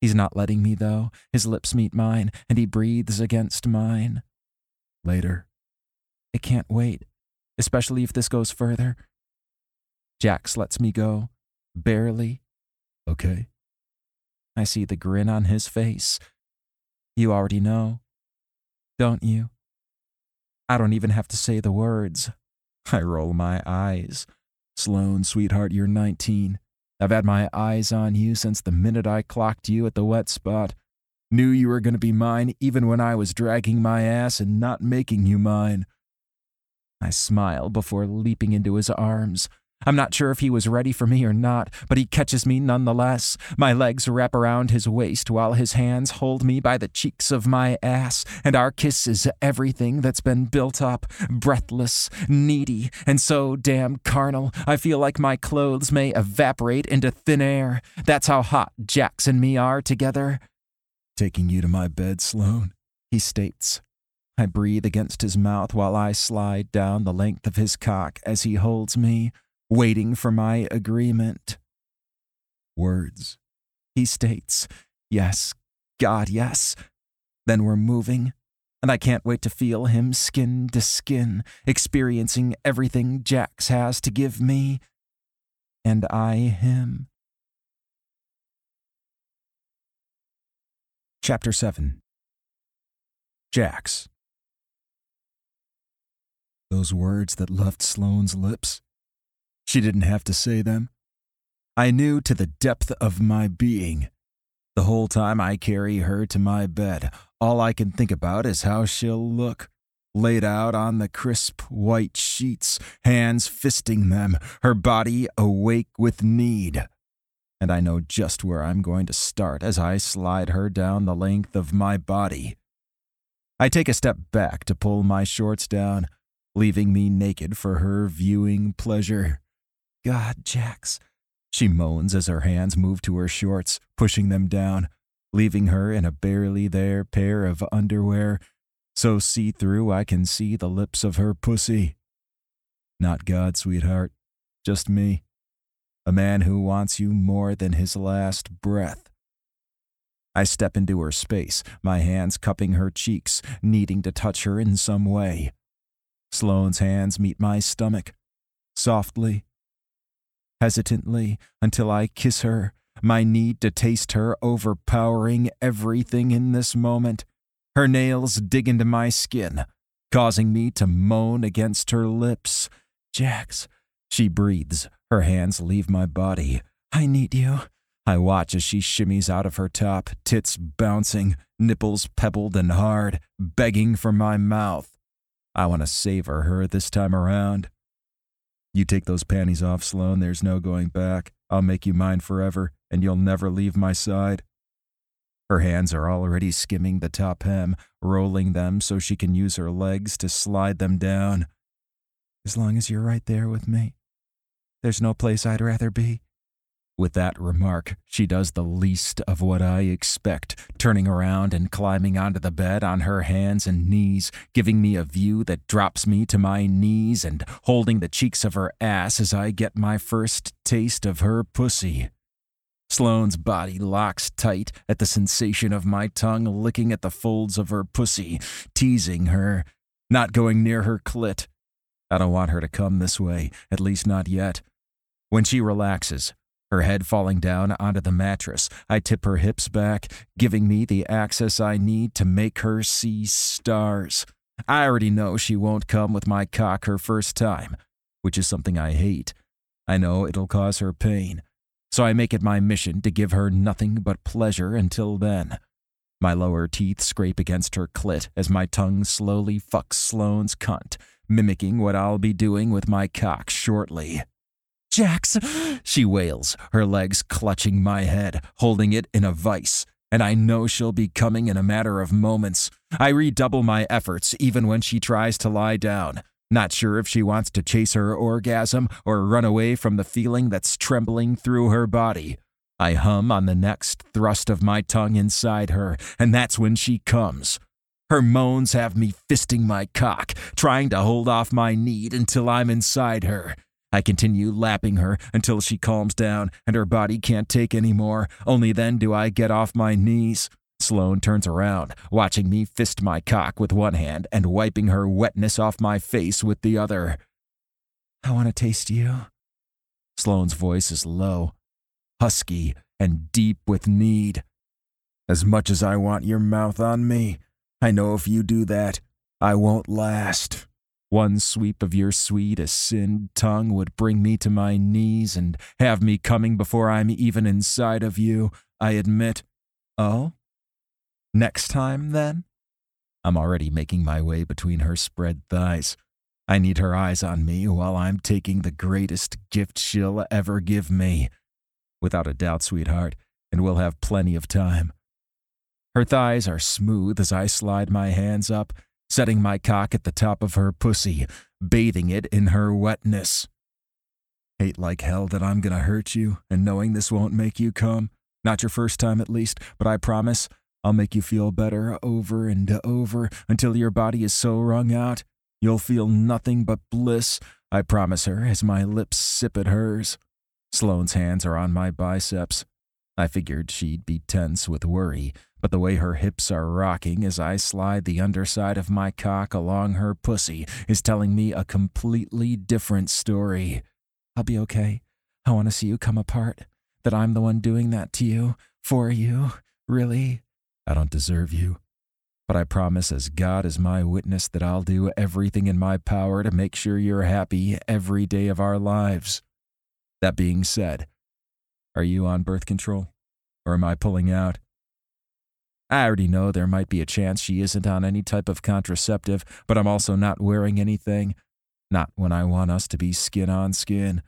He's not letting me, though. His lips meet mine, and he breathes against mine. Later. It can't wait, especially if this goes further. Jax lets me go. Barely. Okay. I see the grin on his face. You already know, don't you? I don't even have to say the words. I roll my eyes. Sloan, sweetheart, you're 19. I've had my eyes on you since the minute I clocked you at the wet spot. Knew you were going to be mine even when I was dragging my ass and not making you mine. I smile before leaping into his arms. I'm not sure if he was ready for me or not, but he catches me nonetheless. My legs wrap around his waist while his hands hold me by the cheeks of my ass, and our kiss is everything that's been built up, breathless, needy, and so damn carnal, I feel like my clothes may evaporate into thin air. That's how hot Jax and me are together. Taking you to my bed, Sloan, he states. I breathe against his mouth while I slide down the length of his cock as he holds me waiting for my agreement. Words. He states, Yes, God, yes. Then we're moving, and I can't wait to feel him skin to skin, experiencing everything Jax has to give me, and I him. Chapter 7 Jax. Those words that left Sloane's lips. She didn't have to say them. I knew to the depth of my being. The whole time I carry her to my bed, all I can think about is how she'll look, laid out on the crisp white sheets, hands fisting them, her body awake with need. And I know just where I'm going to start as I slide her down the length of my body. I take a step back to pull my shorts down, leaving me naked for her viewing pleasure. God, Jax. She moans as her hands move to her shorts, pushing them down, leaving her in a barely there pair of underwear, so see through I can see the lips of her pussy. Not God, sweetheart, just me. A man who wants you more than his last breath. I step into her space, my hands cupping her cheeks, needing to touch her in some way. Sloane's hands meet my stomach, softly, hesitantly, until I kiss her, my need to taste her overpowering everything in this moment. Her nails dig into my skin, causing me to moan against her lips. Jax, she breathes, her hands leave my body. I need you. I watch as she shimmies out of her top, tits bouncing, nipples pebbled and hard, begging for my mouth. I want to savor her this time around. You take those panties off, Sloane, there's no going back. I'll make you mine forever, and you'll never leave my side. Her hands are already skimming the top hem, rolling them so she can use her legs to slide them down. As long as you're right there with me, there's no place I'd rather be. With that remark, she does the least of what I expect, turning around and climbing onto the bed on her hands and knees, giving me a view that drops me to my knees and holding the cheeks of her ass as I get my first taste of her pussy. Sloane's body locks tight at the sensation of my tongue licking at the folds of her pussy, teasing her, not going near her clit. I don't want her to come this way, at least not yet. When she relaxes, her head falling down onto the mattress, I tip her hips back, giving me the access I need to make her see stars. I already know she won't come with my cock her first time, which is something I hate. I know it'll cause her pain, so I make it my mission to give her nothing but pleasure until then. My lower teeth scrape against her clit as my tongue slowly fucks Sloane's cunt, mimicking what I'll be doing with my cock shortly. Jax, she wails, her legs clutching my head, holding it in a vice, and I know she'll be coming in a matter of moments. I redouble my efforts even when she tries to lie down, not sure if she wants to chase her orgasm or run away from the feeling that's trembling through her body. I hum on the next thrust of my tongue inside her, and that's when she comes. Her moans have me fisting my cock, trying to hold off my need until I'm inside her. I continue lapping her until she calms down and her body can't take any more. Only then do I get off my knees. Sloane turns around, watching me fist my cock with one hand and wiping her wetness off my face with the other. I want to taste you. Sloane's voice is low, husky, and deep with need. As much as I want your mouth on me, I know if you do that, I won't last. One sweep of your sweet, asinned tongue would bring me to my knees and have me coming before I'm even inside of you, I admit. Oh? Next time, then? I'm already making my way between her spread thighs. I need her eyes on me while I'm taking the greatest gift she'll ever give me. Without a doubt, sweetheart, and we'll have plenty of time. Her thighs are smooth as I slide my hands up, setting my cock at the top of her pussy, bathing it in her wetness. Hate like hell that I'm gonna hurt you, and knowing this won't make you come. Not your first time, at least, but I promise I'll make you feel better over and over until your body is so wrung out you'll feel nothing but bliss. I promise her as my lips sip at hers. Sloane's hands are on my biceps. I figured she'd be tense with worry, but the way her hips are rocking as I slide the underside of my cock along her pussy is telling me a completely different story. I'll be okay. I want to see you come apart. That I'm the one doing that to you, for you. Really? I don't deserve you. but I promise as God is my witness that I'll do everything in my power to make sure you're happy every day of our lives. That being said, are you on birth control? Or am I pulling out? I already know there might be a chance she isn't on any type of contraceptive, but I'm also not wearing anything. Not when I want us to be skin on skin.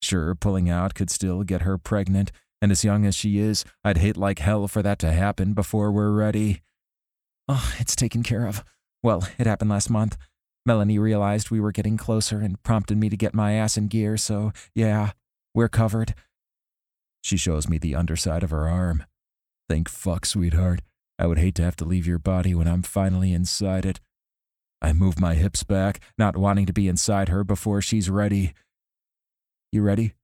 Sure, pulling out could still get her pregnant, and as young as she is, I'd hate like hell for that to happen before we're ready. Oh, it's taken care of. Well, it happened last month. Melanie realized we were getting closer and prompted me to get my ass in gear, so yeah, we're covered. She shows me the underside of her arm. Thank fuck, sweetheart. I would hate to have to leave your body when I'm finally inside it. I move my hips back, not wanting to be inside her before she's ready. You ready?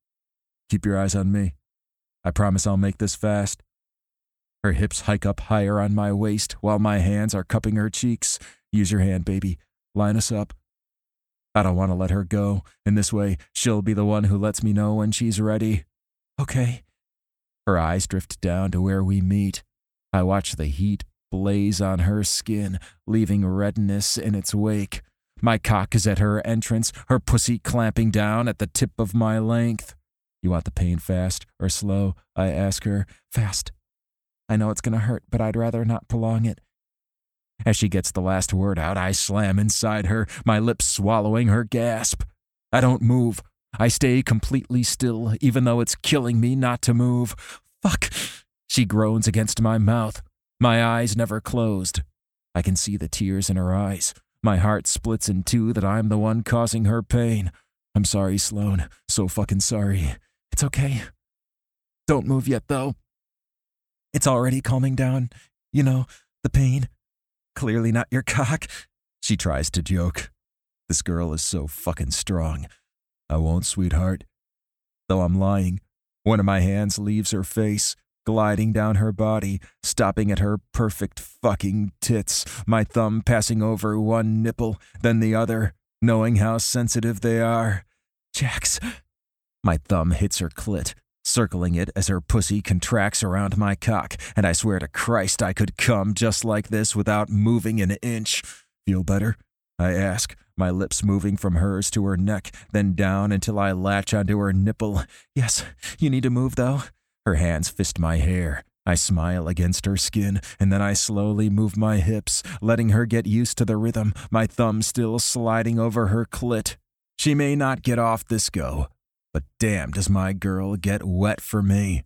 Keep your eyes on me. I promise I'll make this fast. Her hips hike up higher on my waist while my hands are cupping her cheeks. Use your hand, baby. Line us up. I don't want to let her go. In this way, she'll be the one who lets me know when she's ready. Okay. Her eyes drift down to where we meet. I watch the heat blaze on her skin, leaving redness in its wake. My cock is at her entrance, her pussy clamping down at the tip of my length. You want the pain fast or slow? I ask her. Fast. I know it's going to hurt, but I'd rather not prolong it. As she gets the last word out, I slam inside her, my lips swallowing her gasp. I don't move. I stay completely still, even though it's killing me not to move. Fuck. She groans against my mouth. My eyes never closed. I can see the tears in her eyes. My heart splits in two that I'm the one causing her pain. I'm sorry, Sloan. So fucking sorry. It's okay. Don't move yet, though. It's already calming down. You know, the pain. Clearly not your cock. She tries to joke. This girl is so fucking strong. I won't, sweetheart. Though I'm lying, one of my hands leaves her face, gliding down her body, stopping at her perfect fucking tits, my thumb passing over one nipple, then the other, knowing how sensitive they are. Jax. My thumb hits her clit, circling it as her pussy contracts around my cock, and I swear to Christ I could come just like this without moving an inch. Feel better? I ask, my lips moving from hers to her neck, then down until I latch onto her nipple. Yes, you need to move though. Her hands fist my hair. I smile against her skin, and then I slowly move my hips, letting her get used to the rhythm, my thumb still sliding over her clit. She may not get off this go, but damn does my girl get wet for me.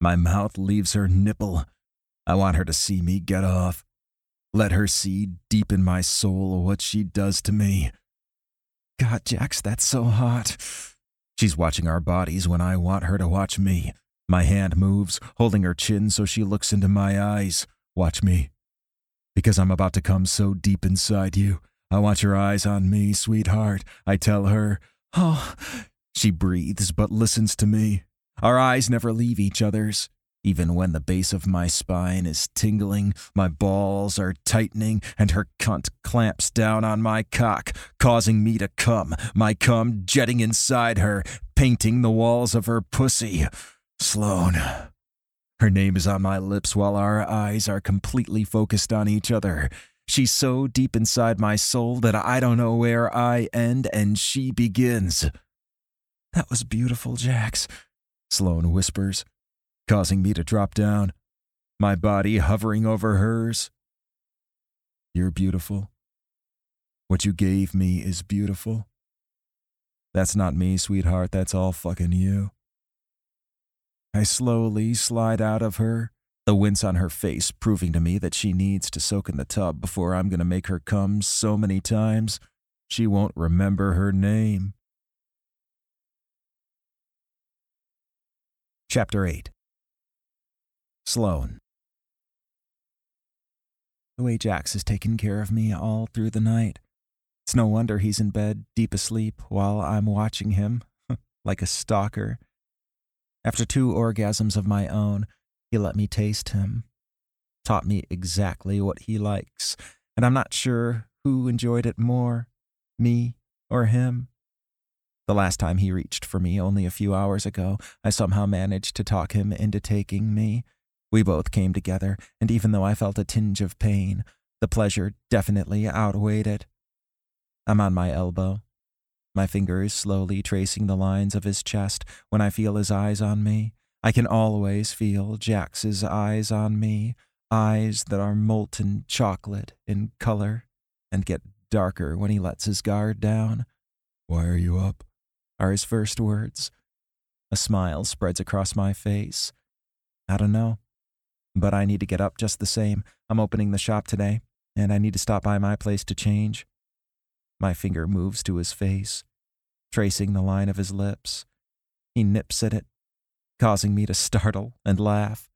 My mouth leaves her nipple. I want her to see me get off. Let her see deep in my soul what she does to me. God, Jax, that's so hot. She's watching our bodies when I want her to watch me. My hand moves, holding her chin so she looks into my eyes. Watch me. Because I'm about to come so deep inside you. I want your eyes on me, sweetheart. I tell her. Oh. She breathes but listens to me. Our eyes never leave each other's. Even when the base of my spine is tingling, my balls are tightening, and her cunt clamps down on my cock, causing me to come, my cum jetting inside her, painting the walls of her pussy. Sloan. Her name is on my lips while our eyes are completely focused on each other. She's so deep inside my soul that I don't know where I end and she begins. That was beautiful, Jax, Sloan whispers causing me to drop down, my body hovering over hers. You're beautiful. What you gave me is beautiful. That's not me, sweetheart, that's all fucking you. I slowly slide out of her, the wince on her face proving to me that she needs to soak in the tub before I'm going to make her come so many times she won't remember her name. Chapter 8 Sloan. The way Jax has taken care of me all through the night. It's no wonder he's in bed, deep asleep, while I'm watching him, like a stalker. After two orgasms of my own, he let me taste him, taught me exactly what he likes, and I'm not sure who enjoyed it more, me or him. The last time he reached for me, only a few hours ago, I somehow managed to talk him into taking me. We both came together, and even though I felt a tinge of pain, The pleasure definitely outweighed it. I'm on my elbow, my fingers slowly tracing the lines of his chest when I feel his eyes on me. I can always feel Jax's eyes on me, eyes that are molten chocolate in color and get darker when he lets his guard down. Why are you up? are his first words. A smile spreads across my face. I don't know. But I need to get up just the same. I'm opening the shop today, and I need to stop by my place to change. My finger moves to his face, tracing the line of his lips. He nips at it, causing me to startle and laugh.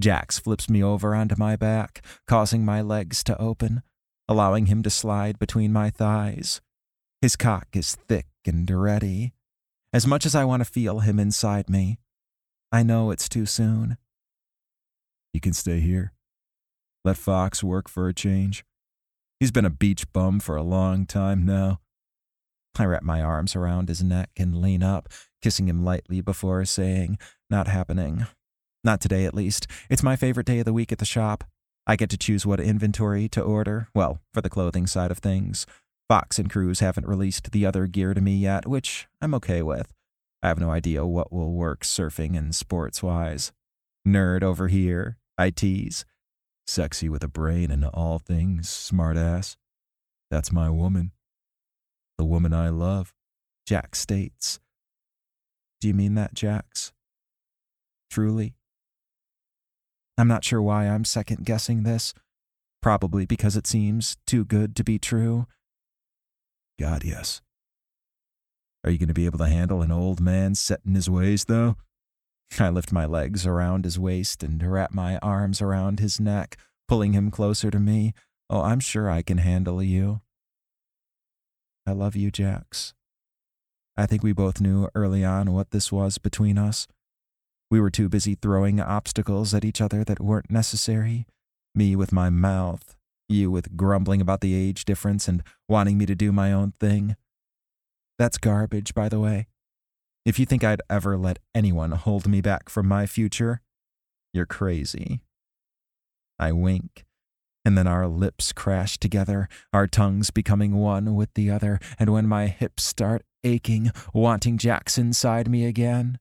Jax flips me over onto my back, causing my legs to open, allowing him to slide between my thighs. His cock is thick and ready. As much as I want to feel him inside me, I know it's too soon. You can stay here. Let Fox work for a change. He's been a beach bum for a long time now. I wrap my arms around his neck and lean up, kissing him lightly before saying, Not happening. Not today, at least. It's my favorite day of the week at the shop. I get to choose what inventory to order, well, for the clothing side of things. Fox and Cruz haven't released the other gear to me yet, which I'm okay with. I have no idea what will work surfing and sports wise. Nerd over here, I tease. Sexy with a brain and all things, smartass. That's my woman. The woman I love, Jack states. Do you mean that, Jax? Truly? I'm not sure why I'm second guessing this. Probably because it seems too good to be true. God, yes. Are you going to be able to handle an old man set in his ways, though? I lift my legs around his waist and wrap my arms around his neck, pulling him closer to me. Oh, I'm sure I can handle you. I love you, Jax. I think we both knew early on what this was between us. We were too busy throwing obstacles at each other that weren't necessary. Me with my mouth, you with grumbling about the age difference and wanting me to do my own thing. That's garbage, by the way. If you think I'd ever let anyone hold me back from my future, you're crazy. I wink, and then our lips crash together, our tongues becoming one with the other, and when my hips start aching, wanting Jax inside me again,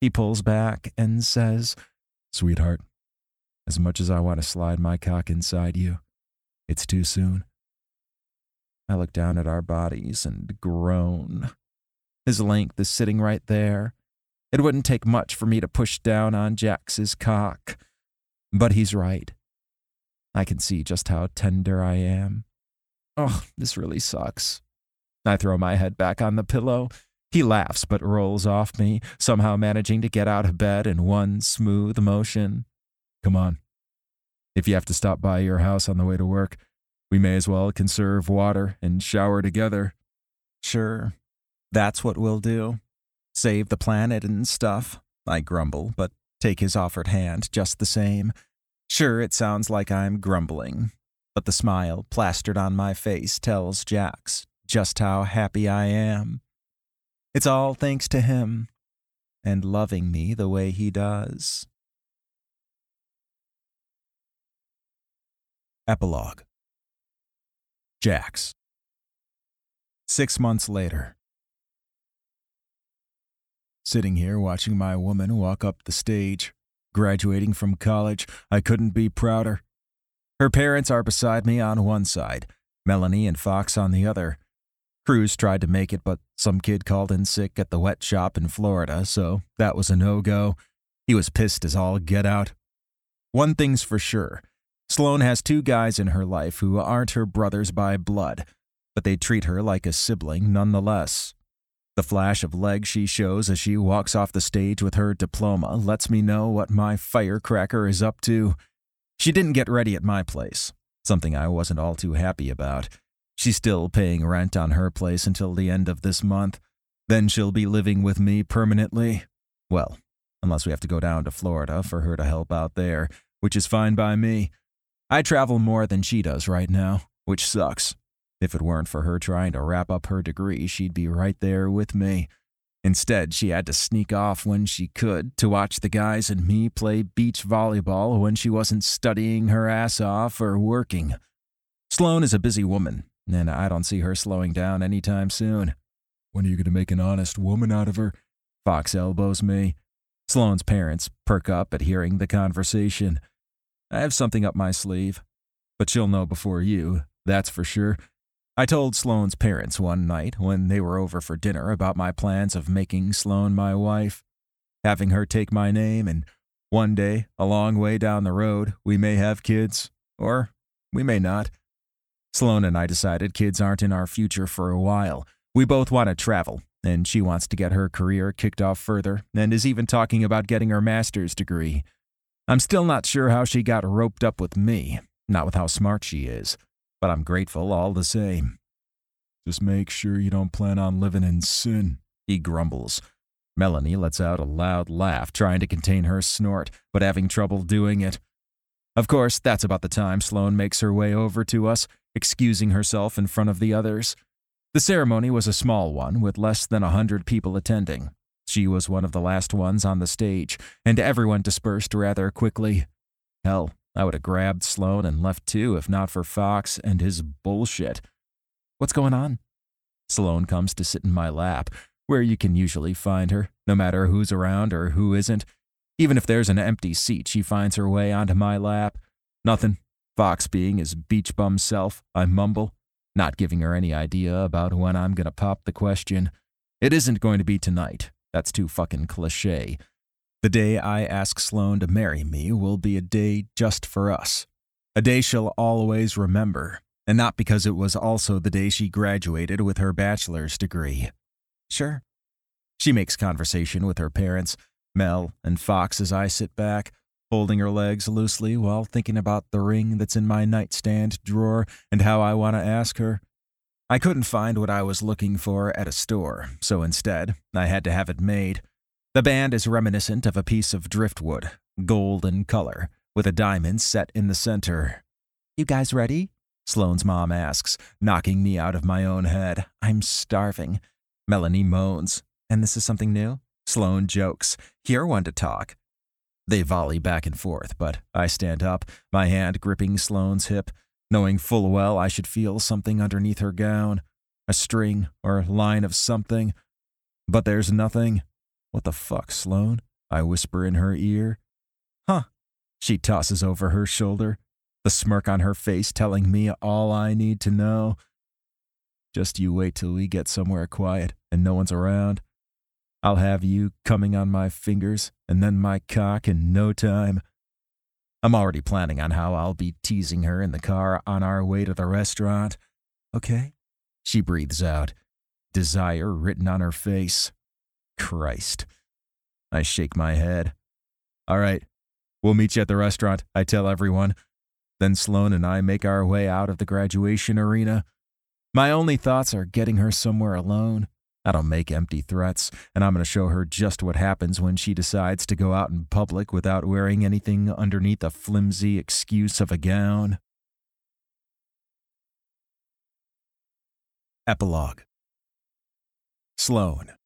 he pulls back and says, Sweetheart, as much as I want to slide my cock inside you, it's too soon. I look down at our bodies and groan. His length is sitting right there. It wouldn't take much for me to push down on Jax's cock. But he's right. I can see just how tender I am. Oh, this really sucks. I throw my head back on the pillow. He laughs but rolls off me, somehow managing to get out of bed in one smooth motion. Come on, if you have to stop by your house on the way to work, we may as well conserve water and shower together. Sure, that's what we'll do. Save the planet and stuff, I grumble, but take his offered hand just the same. Sure, it sounds like I'm grumbling, but the smile plastered on my face tells Jax just how happy I am. It's all thanks to him and loving me the way he does. Epilogue Jax. Six months later. Sitting here watching my woman walk up the stage, graduating from college, I couldn't be prouder. Her parents are beside me on one side, Melanie and Fox on the other. Cruz tried to make it, but some kid called in sick at the wet shop in Florida, so that was a no go. He was pissed as all get out. One thing's for sure Sloane has two guys in her life who aren't her brothers by blood, but they treat her like a sibling nonetheless. The flash of legs she shows as she walks off the stage with her diploma lets me know what my firecracker is up to. She didn't get ready at my place, something I wasn't all too happy about. She's still paying rent on her place until the end of this month. Then she'll be living with me permanently. Well, unless we have to go down to Florida for her to help out there, which is fine by me. I travel more than she does right now, which sucks. If it weren't for her trying to wrap up her degree, she'd be right there with me. Instead, she had to sneak off when she could to watch the guys and me play beach volleyball when she wasn't studying her ass off or working. Sloane is a busy woman, and I don't see her slowing down anytime soon. When are you going to make an honest woman out of her? Fox elbows me. Sloane's parents perk up at hearing the conversation. I have something up my sleeve, but she'll know before you, that's for sure. I told Sloane's parents one night when they were over for dinner about my plans of making Sloane my wife, having her take my name, and one day, a long way down the road, we may have kids, or we may not. Sloane and I decided kids aren't in our future for a while. We both want to travel, and she wants to get her career kicked off further and is even talking about getting her master's degree. I'm still not sure how she got roped up with me, not with how smart she is, but I'm grateful all the same. Just make sure you don't plan on living in sin, he grumbles. Melanie lets out a loud laugh, trying to contain her snort, but having trouble doing it. Of course, that's about the time Sloane makes her way over to us, excusing herself in front of the others. The ceremony was a small one, with less than a hundred people attending. She was one of the last ones on the stage, and everyone dispersed rather quickly. Hell, I would have grabbed Sloane and left too if not for Fox and his bullshit. What's going on? Sloane comes to sit in my lap, where you can usually find her, no matter who's around or who isn't. Even if there's an empty seat, she finds her way onto my lap. Nothing. Fox being his beach bum self, I mumble, not giving her any idea about when I'm gonna pop the question. It isn't going to be tonight. That's too fucking cliche. The day I ask Sloane to marry me will be a day just for us. A day she'll always remember, and not because it was also the day she graduated with her bachelor's degree. Sure. She makes conversation with her parents, Mel and Fox, as I sit back, holding her legs loosely while thinking about the ring that's in my nightstand drawer and how I want to ask her. I couldn't find what I was looking for at a store, so instead, I had to have it made. The band is reminiscent of a piece of driftwood, gold in color, with a diamond set in the center. You guys ready? Sloane's mom asks, knocking me out of my own head. I'm starving. Melanie moans. And this is something new? Sloane jokes. Hear one to talk. They volley back and forth, but I stand up, my hand gripping Sloane's hip, knowing full well I should feel something underneath her gown, a string or line of something. But there's nothing. What the fuck, Sloane? I whisper in her ear. Huh. She tosses over her shoulder, the smirk on her face telling me all I need to know. Just you wait till we get somewhere quiet and no one's around. I'll have you coming on my fingers and then my cock in no time. I'm already planning on how I'll be teasing her in the car on our way to the restaurant. Okay? She breathes out, desire written on her face. Christ. I shake my head. All right, we'll meet you at the restaurant, I tell everyone. Then Sloane and I make our way out of the graduation arena. My only thoughts are getting her somewhere alone. I don't make empty threats, and I'm going to show her just what happens when she decides to go out in public without wearing anything underneath a flimsy excuse of a gown. Epilogue Sloane.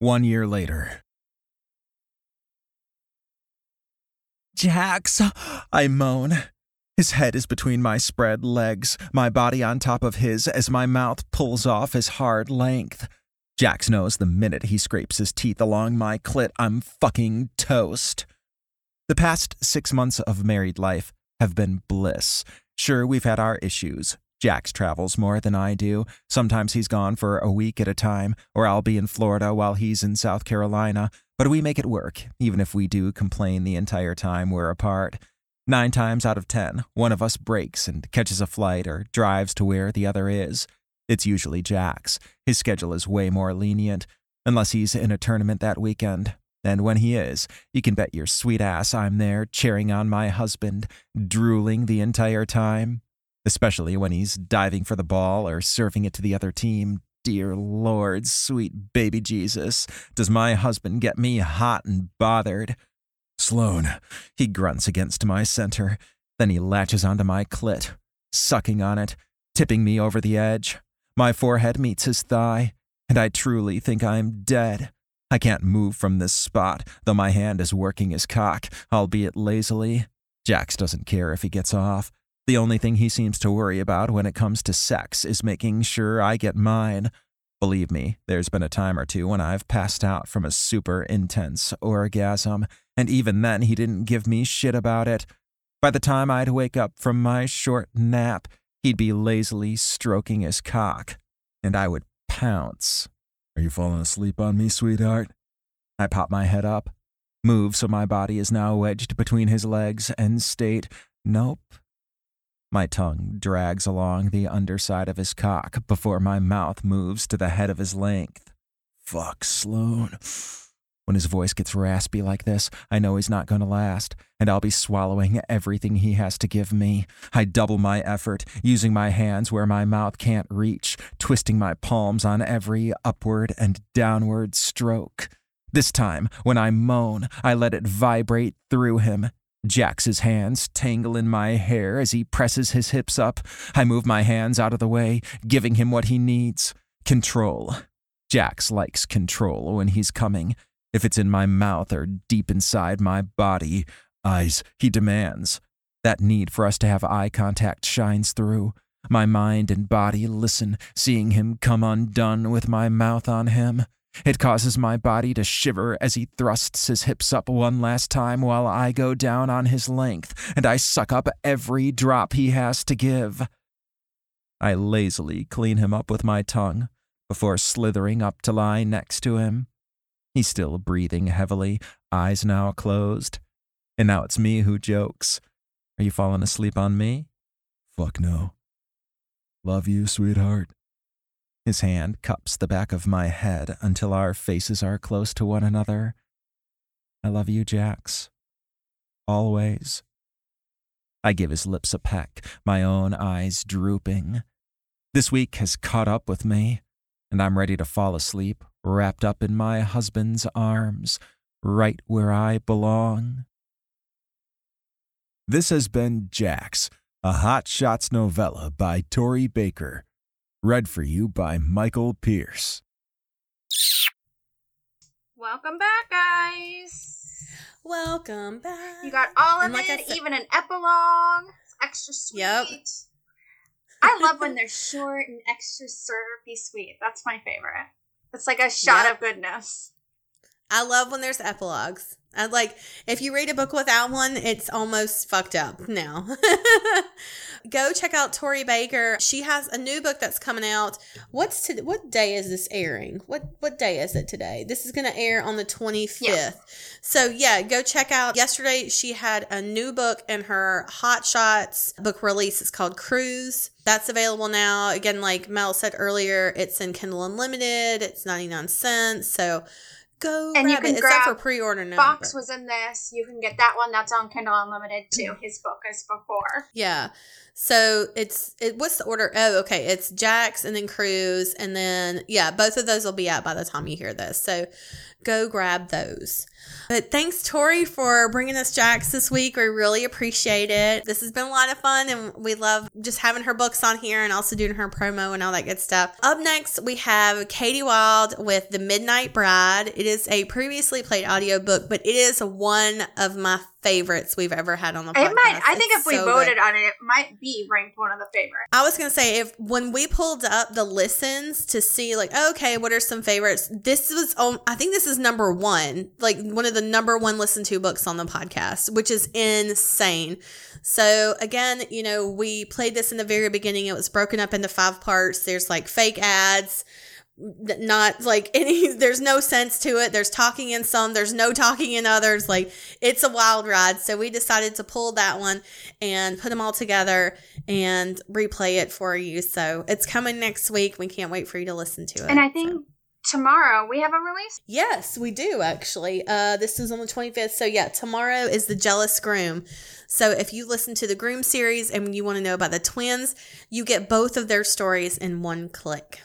One year later. Jax, I moan. His head is between my spread legs, my body on top of his as my mouth pulls off his hard length. Jax knows the minute he scrapes his teeth along my clit, I'm fucking toast. The past six months of married life have been bliss. Sure, we've had our issues. Jax travels more than I do. Sometimes he's gone for a week at a time, or I'll be in Florida while he's in South Carolina. But we make it work, even if we do complain the entire time we're apart. Nine times out of ten, one of us breaks and catches a flight or drives to where the other is. It's usually Jax. His schedule is way more lenient, unless he's in a tournament that weekend. And when he is, you can bet your sweet ass I'm there cheering on my husband, drooling the entire time. Especially when he's diving for the ball or serving it to the other team. Dear Lord, sweet baby Jesus, does my husband get me hot and bothered? Sloane. He grunts against my center. Then he latches onto my clit, sucking on it, tipping me over the edge. My forehead meets his thigh, and I truly think I'm dead. I can't move from this spot, though my hand is working his cock, albeit lazily. Jax doesn't care if he gets off. The only thing he seems to worry about when it comes to sex is making sure I get mine. Believe me, there's been a time or two when I've passed out from a super intense orgasm, and even then he didn't give me shit about it. By the time I'd wake up from my short nap, he'd be lazily stroking his cock, and I would pounce. Are you falling asleep on me, sweetheart? I pop my head up, move so my body is now wedged between his legs, and state, Nope. My tongue drags along the underside of his cock before my mouth moves to the head of his length. Fuck, Sloan. When his voice gets raspy like this, I know he's not going to last, and I'll be swallowing everything he has to give me. I double my effort, using my hands where my mouth can't reach, twisting my palms on every upward and downward stroke. This time, when I moan, I let it vibrate through him. Jax's hands tangle in my hair as he presses his hips up. I move my hands out of the way, giving him what he needs control. Jax likes control when he's coming. If it's in my mouth or deep inside my body, eyes, he demands. That need for us to have eye contact shines through. My mind and body listen, seeing him come undone with my mouth on him. It causes my body to shiver as he thrusts his hips up one last time while I go down on his length and I suck up every drop he has to give. I lazily clean him up with my tongue before slithering up to lie next to him. He's still breathing heavily, eyes now closed. And now it's me who jokes. Are you falling asleep on me? Fuck no. Love you, sweetheart. His hand cups the back of my head until our faces are close to one another. I love you, Jax. Always. I give his lips a peck, my own eyes drooping. This week has caught up with me, and I'm ready to fall asleep, wrapped up in my husband's arms, right where I belong. This has been Jax, a Hot Shots novella by Tori Baker. Read for you by Michael Pierce. Welcome back, guys. Welcome back. You got all of And like I it, said- even an epilogue. It's extra sweet. Yep. I love when they're short and extra syrupy sweet. That's my favorite. It's like a shot Yep. of goodness. I love when there's epilogues. I like if you read a book without one, it's almost fucked up now. Go check out Tori Baker. She has a new book that's coming out. What's to, what day is this airing? What what day is it today? This is going to air on the 25th. Yeah. So yeah, go check out. Yesterday she had a new book in her Hot Shots book release. It's called Cruise. That's available now. Again, like Mel said earlier, it's in Kindle Unlimited. It's 99 cents. So go And you can it. Grab for pre-order now. Fox but- was in this. You can get that one. That's on Kindle Unlimited too. His book is before. Yeah. So it's it what's the order? Oh, okay. It's Jax and then Cruise and then yeah, both of those will be out by the time you hear this. So go grab those. But thanks Tori for bringing us Jax this week. We really appreciate it. This has been a lot of fun and we love just having her books on here and also doing her promo and all that good stuff. Up next, we have Katie Wild with The Midnight Bride. It is a previously played audiobook, but it is one of my favorites we've ever had on the podcast. It might. I think It's if we so good. voted on it, it might be ranked one of the favorites. I was gonna say if when we pulled up the listens to see like okay what are some favorites this was um, I think this is number one like one of the number one listened to books on the podcast which is insane. So again you know we played this in the very beginning. It was broken up into five parts. There's like fake ads not like any there's no sense to it. There's talking in some there's no talking in others. Like it's a wild ride. So we decided to pull that one and put them all together and replay it for you. So it's coming next week. We can't wait for you to listen to it. And I So- think tomorrow we have a release. Yes, we do actually. Uh, this is on the 25th. So, yeah, tomorrow is the Jealous Groom. So, if you listen to the Groom series and you want to know about the twins, you get both of their stories in one click.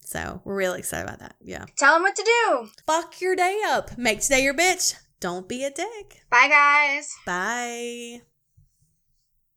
So, we're really excited about that. Yeah. Tell them what to do. Fuck your day up. Make today your bitch. Don't be a dick. Bye, guys. Bye.